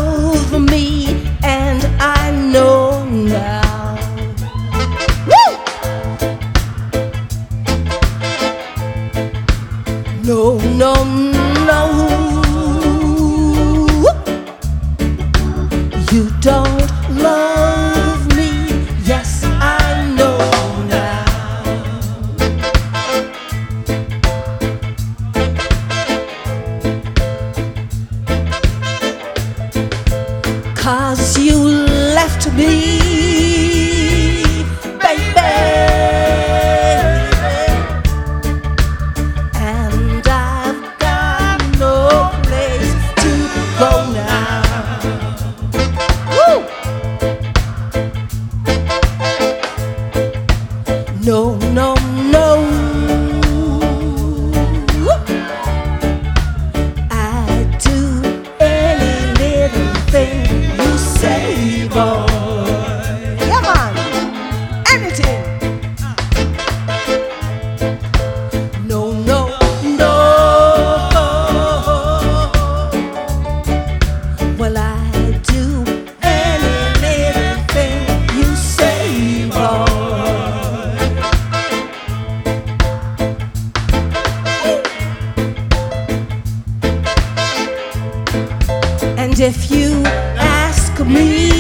if you ask me,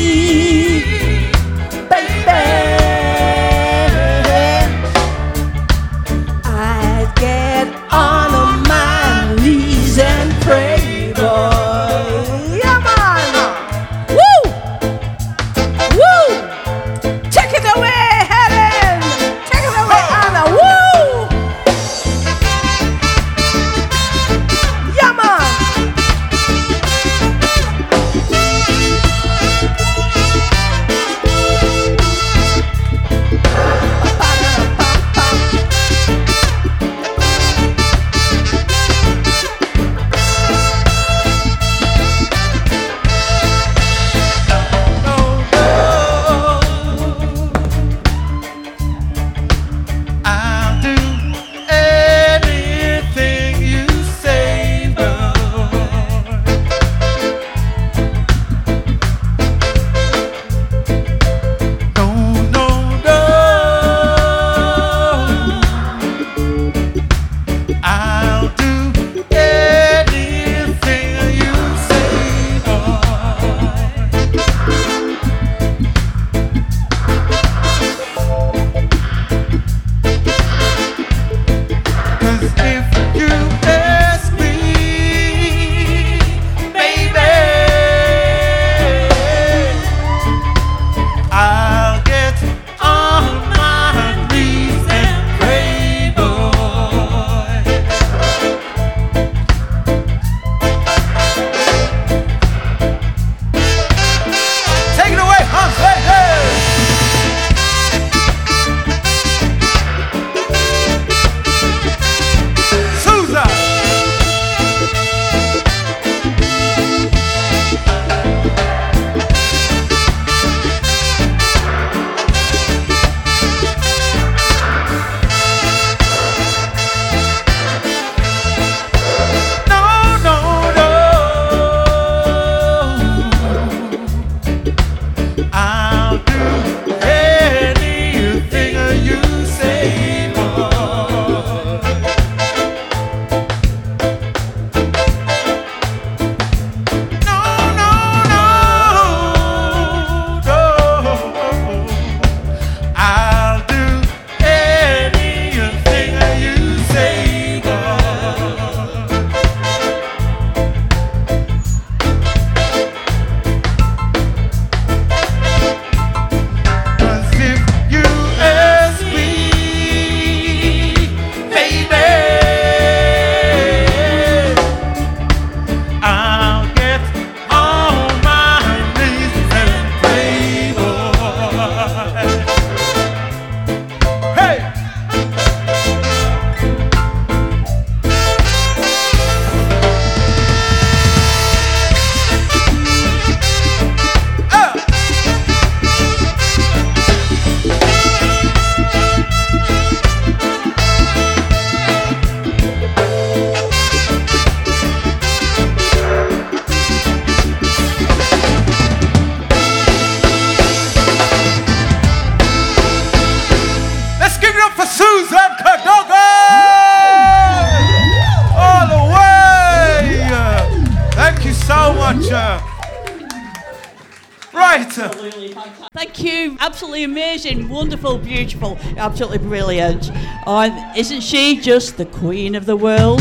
really fantastic. Thank you. Absolutely amazing, wonderful, beautiful, absolutely brilliant. Oh, isn't she just the queen of the world?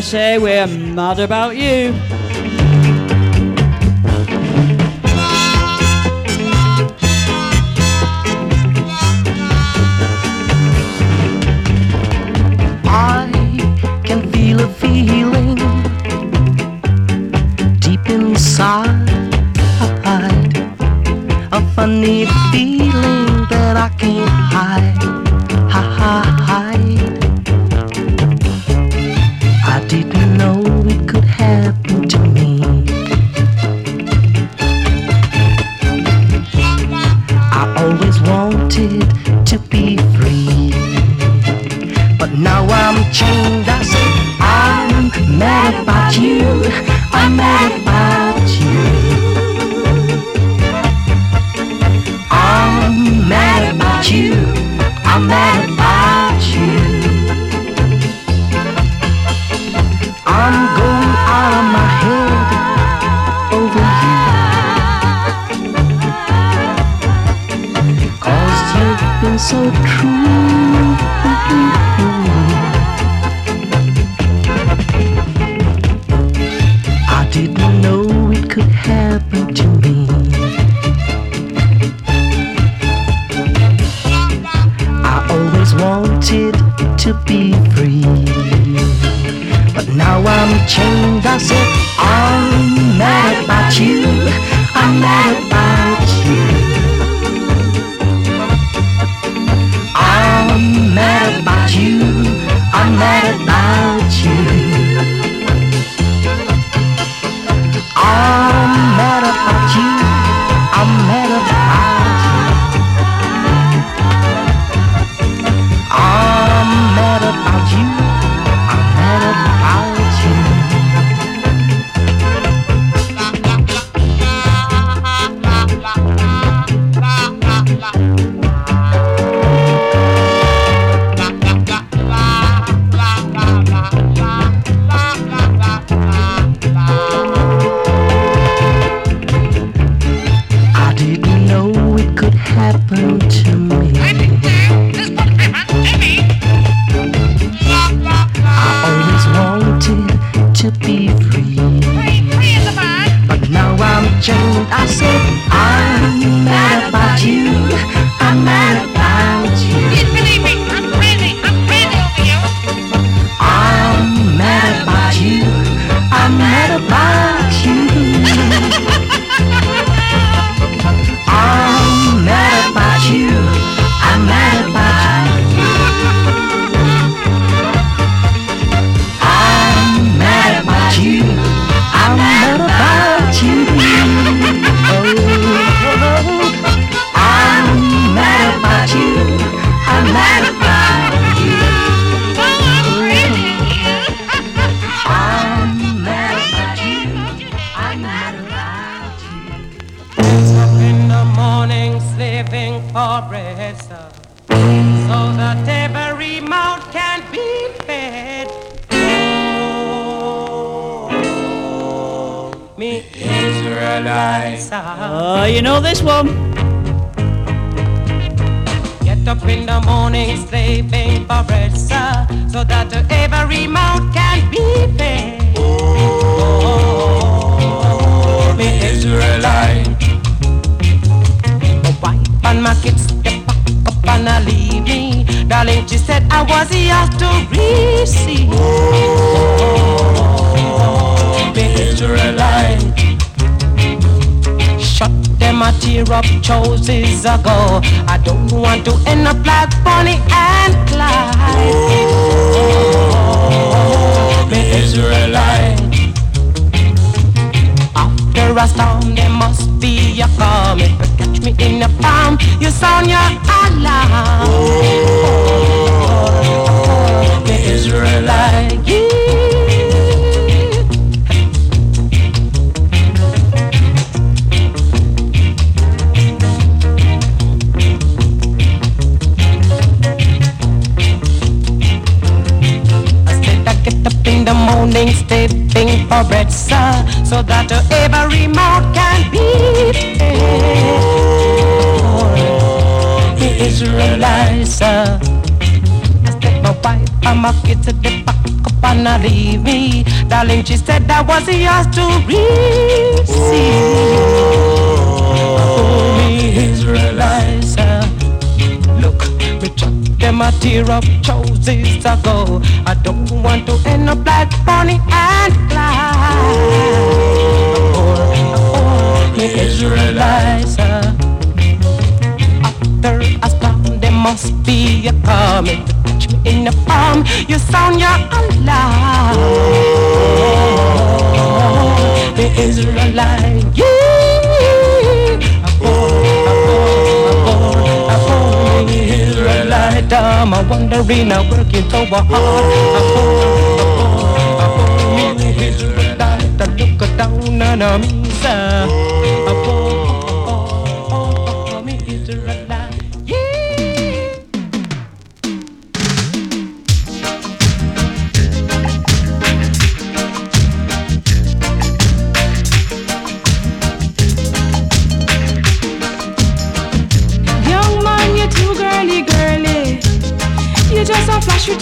I say we're mad about you. Up choices ago. I don't want to end up like Bonnie and Clyde. Oh, me Israelite. After a storm, there must be a calm. If you catch me in the palm, you sound your alarm. Oh, me Israelite. Yeah. In stepping for bread, sir, so that every mouth can be fed. The Israelites, sir. I said my wife and my kids at the back up and I leave me. Darling, she said that was yours to receive. Oh, me Israelites, sir. A tear up choices ago. I don't want to end up like Bonnie and Clyde. Oh, oh, me Israelites, after a storm there must be a you touch me in the palm, you sound your alarm. Oh, the Israelite, yeah. I'm a wandering, I'm working so hard. I'm me Israelite, I look down on me, sir.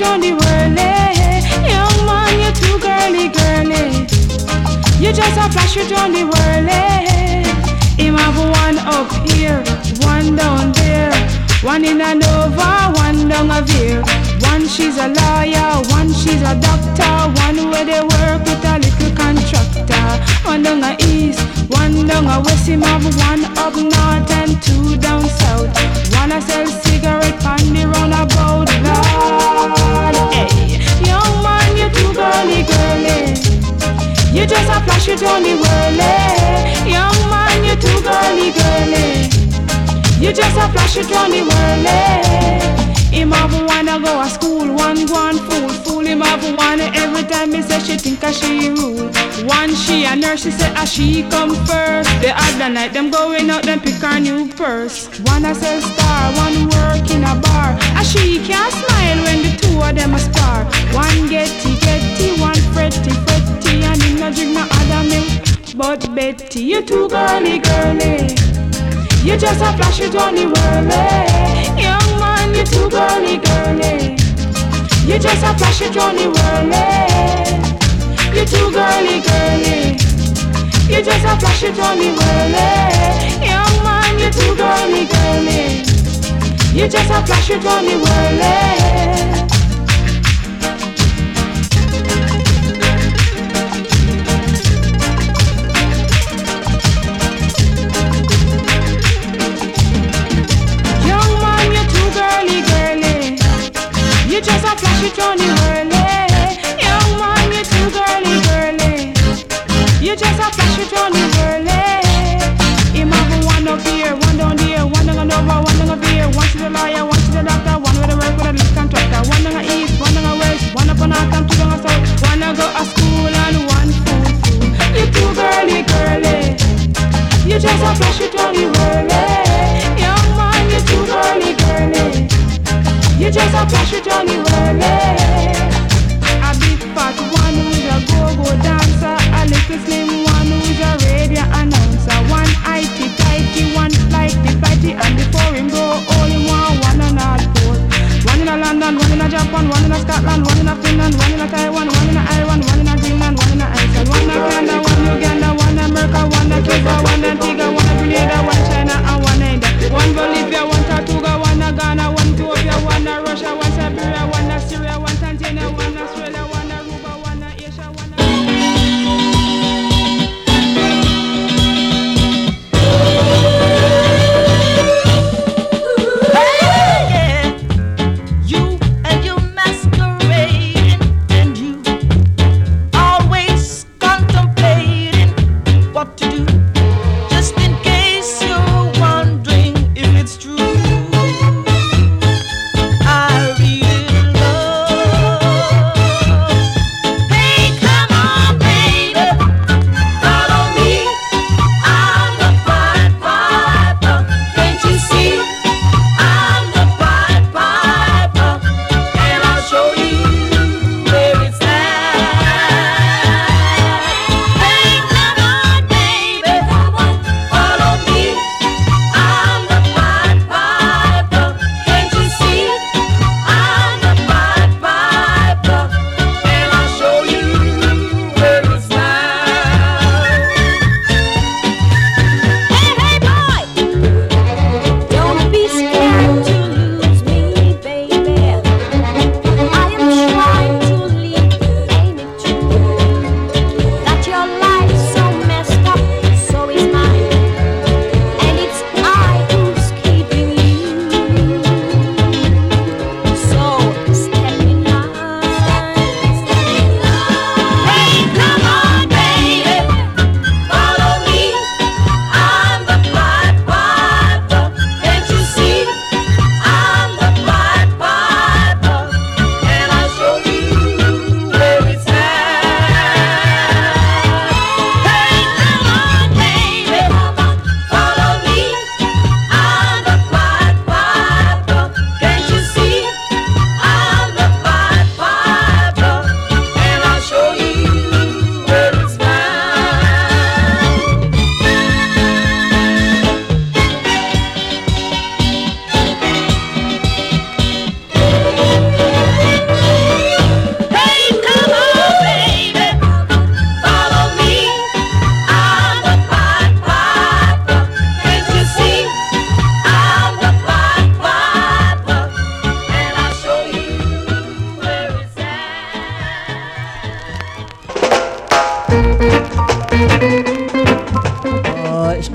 On the whirly. Young man, you're too girly, girly. You just a flash it on the whirly. Him have one up here, one down there, one in a Nova, one down a. One she's a lawyer, one she's a doctor, one where they work with a. One down a east, one down a west, him have one up north and two down south. One a sell cigarette on the roundabout, Lord. Hey, young man, you too girly, girly. You just a flash it on the whirly. Eh? Young man, you too girly, girly. You just a flash it on the whirly. Eh? Him have wanna go to school, one go on fool him have one every time me say she think a she rule. One she a nurse, she say a she come first. The other night them going out, them pick her new purse. One a sell star, one work in a bar. A she can't smile when the two of them a spar. One getty getty, one fretty fretty, and him no drink no other milk. But Betty, you too girly girly. You just a flash on the whirly. Young man, you too girly, girly. You just a flash, you don't need. You too girly, girly. You just a flash, you don't. Young man, you too girly, girly. You just a flash, you don't.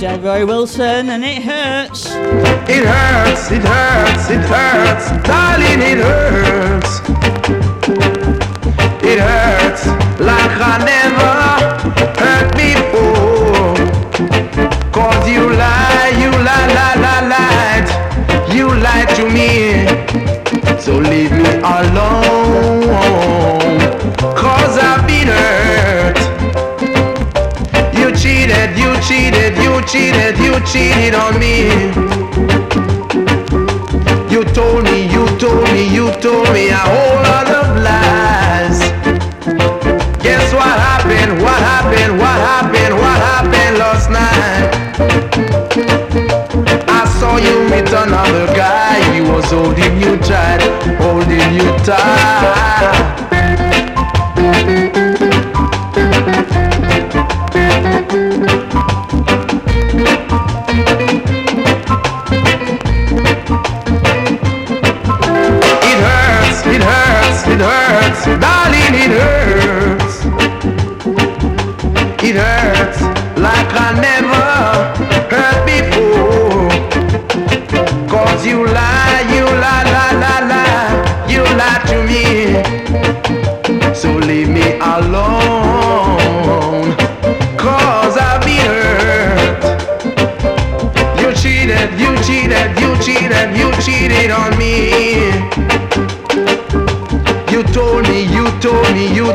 Delroy Wilson, and it hurts. It hurts, it hurts, it hurts, darling, it hurts. It hurts like I never. cheated, you cheated on me. You told me, you told me, you told me a whole lot of lies. Guess what happened? What happened? What happened? What happened last night? I saw you with another guy. He was holding you tight, holding you tight.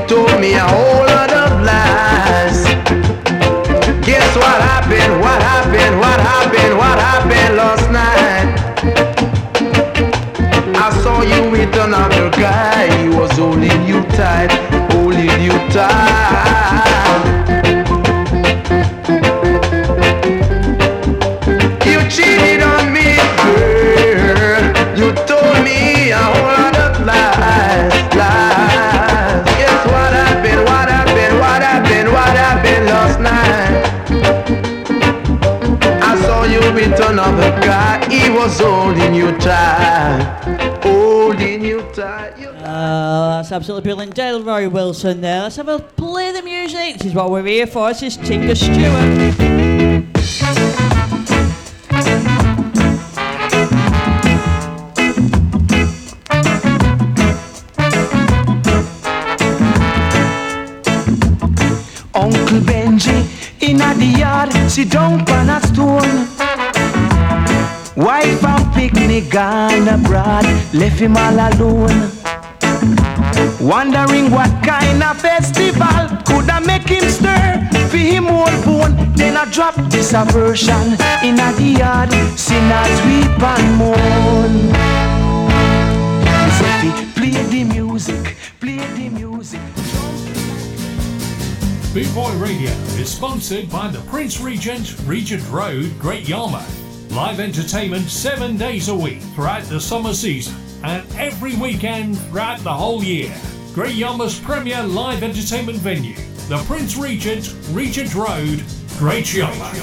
Told me a absolutely brilliant. Delroy Wilson there. Let's have a play the music. This is what we're here for. This is Tinga Stewart. Uncle Benji in a the yard, sit down on a stone. Wife and picnic gone abroad, left him all alone. Wondering what kind of festival could I make him stir for him old bone. Then I drop this a version in a the yard, sinners weep and. As if play the music, play the music. Boot Boy Radio is sponsored by the Prince Regent, Regent Road, Great Yarmouth. Live entertainment seven days a week throughout the summer season and every weekend throughout the whole year. Great Yarmouth's premier live entertainment venue, the Prince Regent, Regent Road, Great Yarmouth.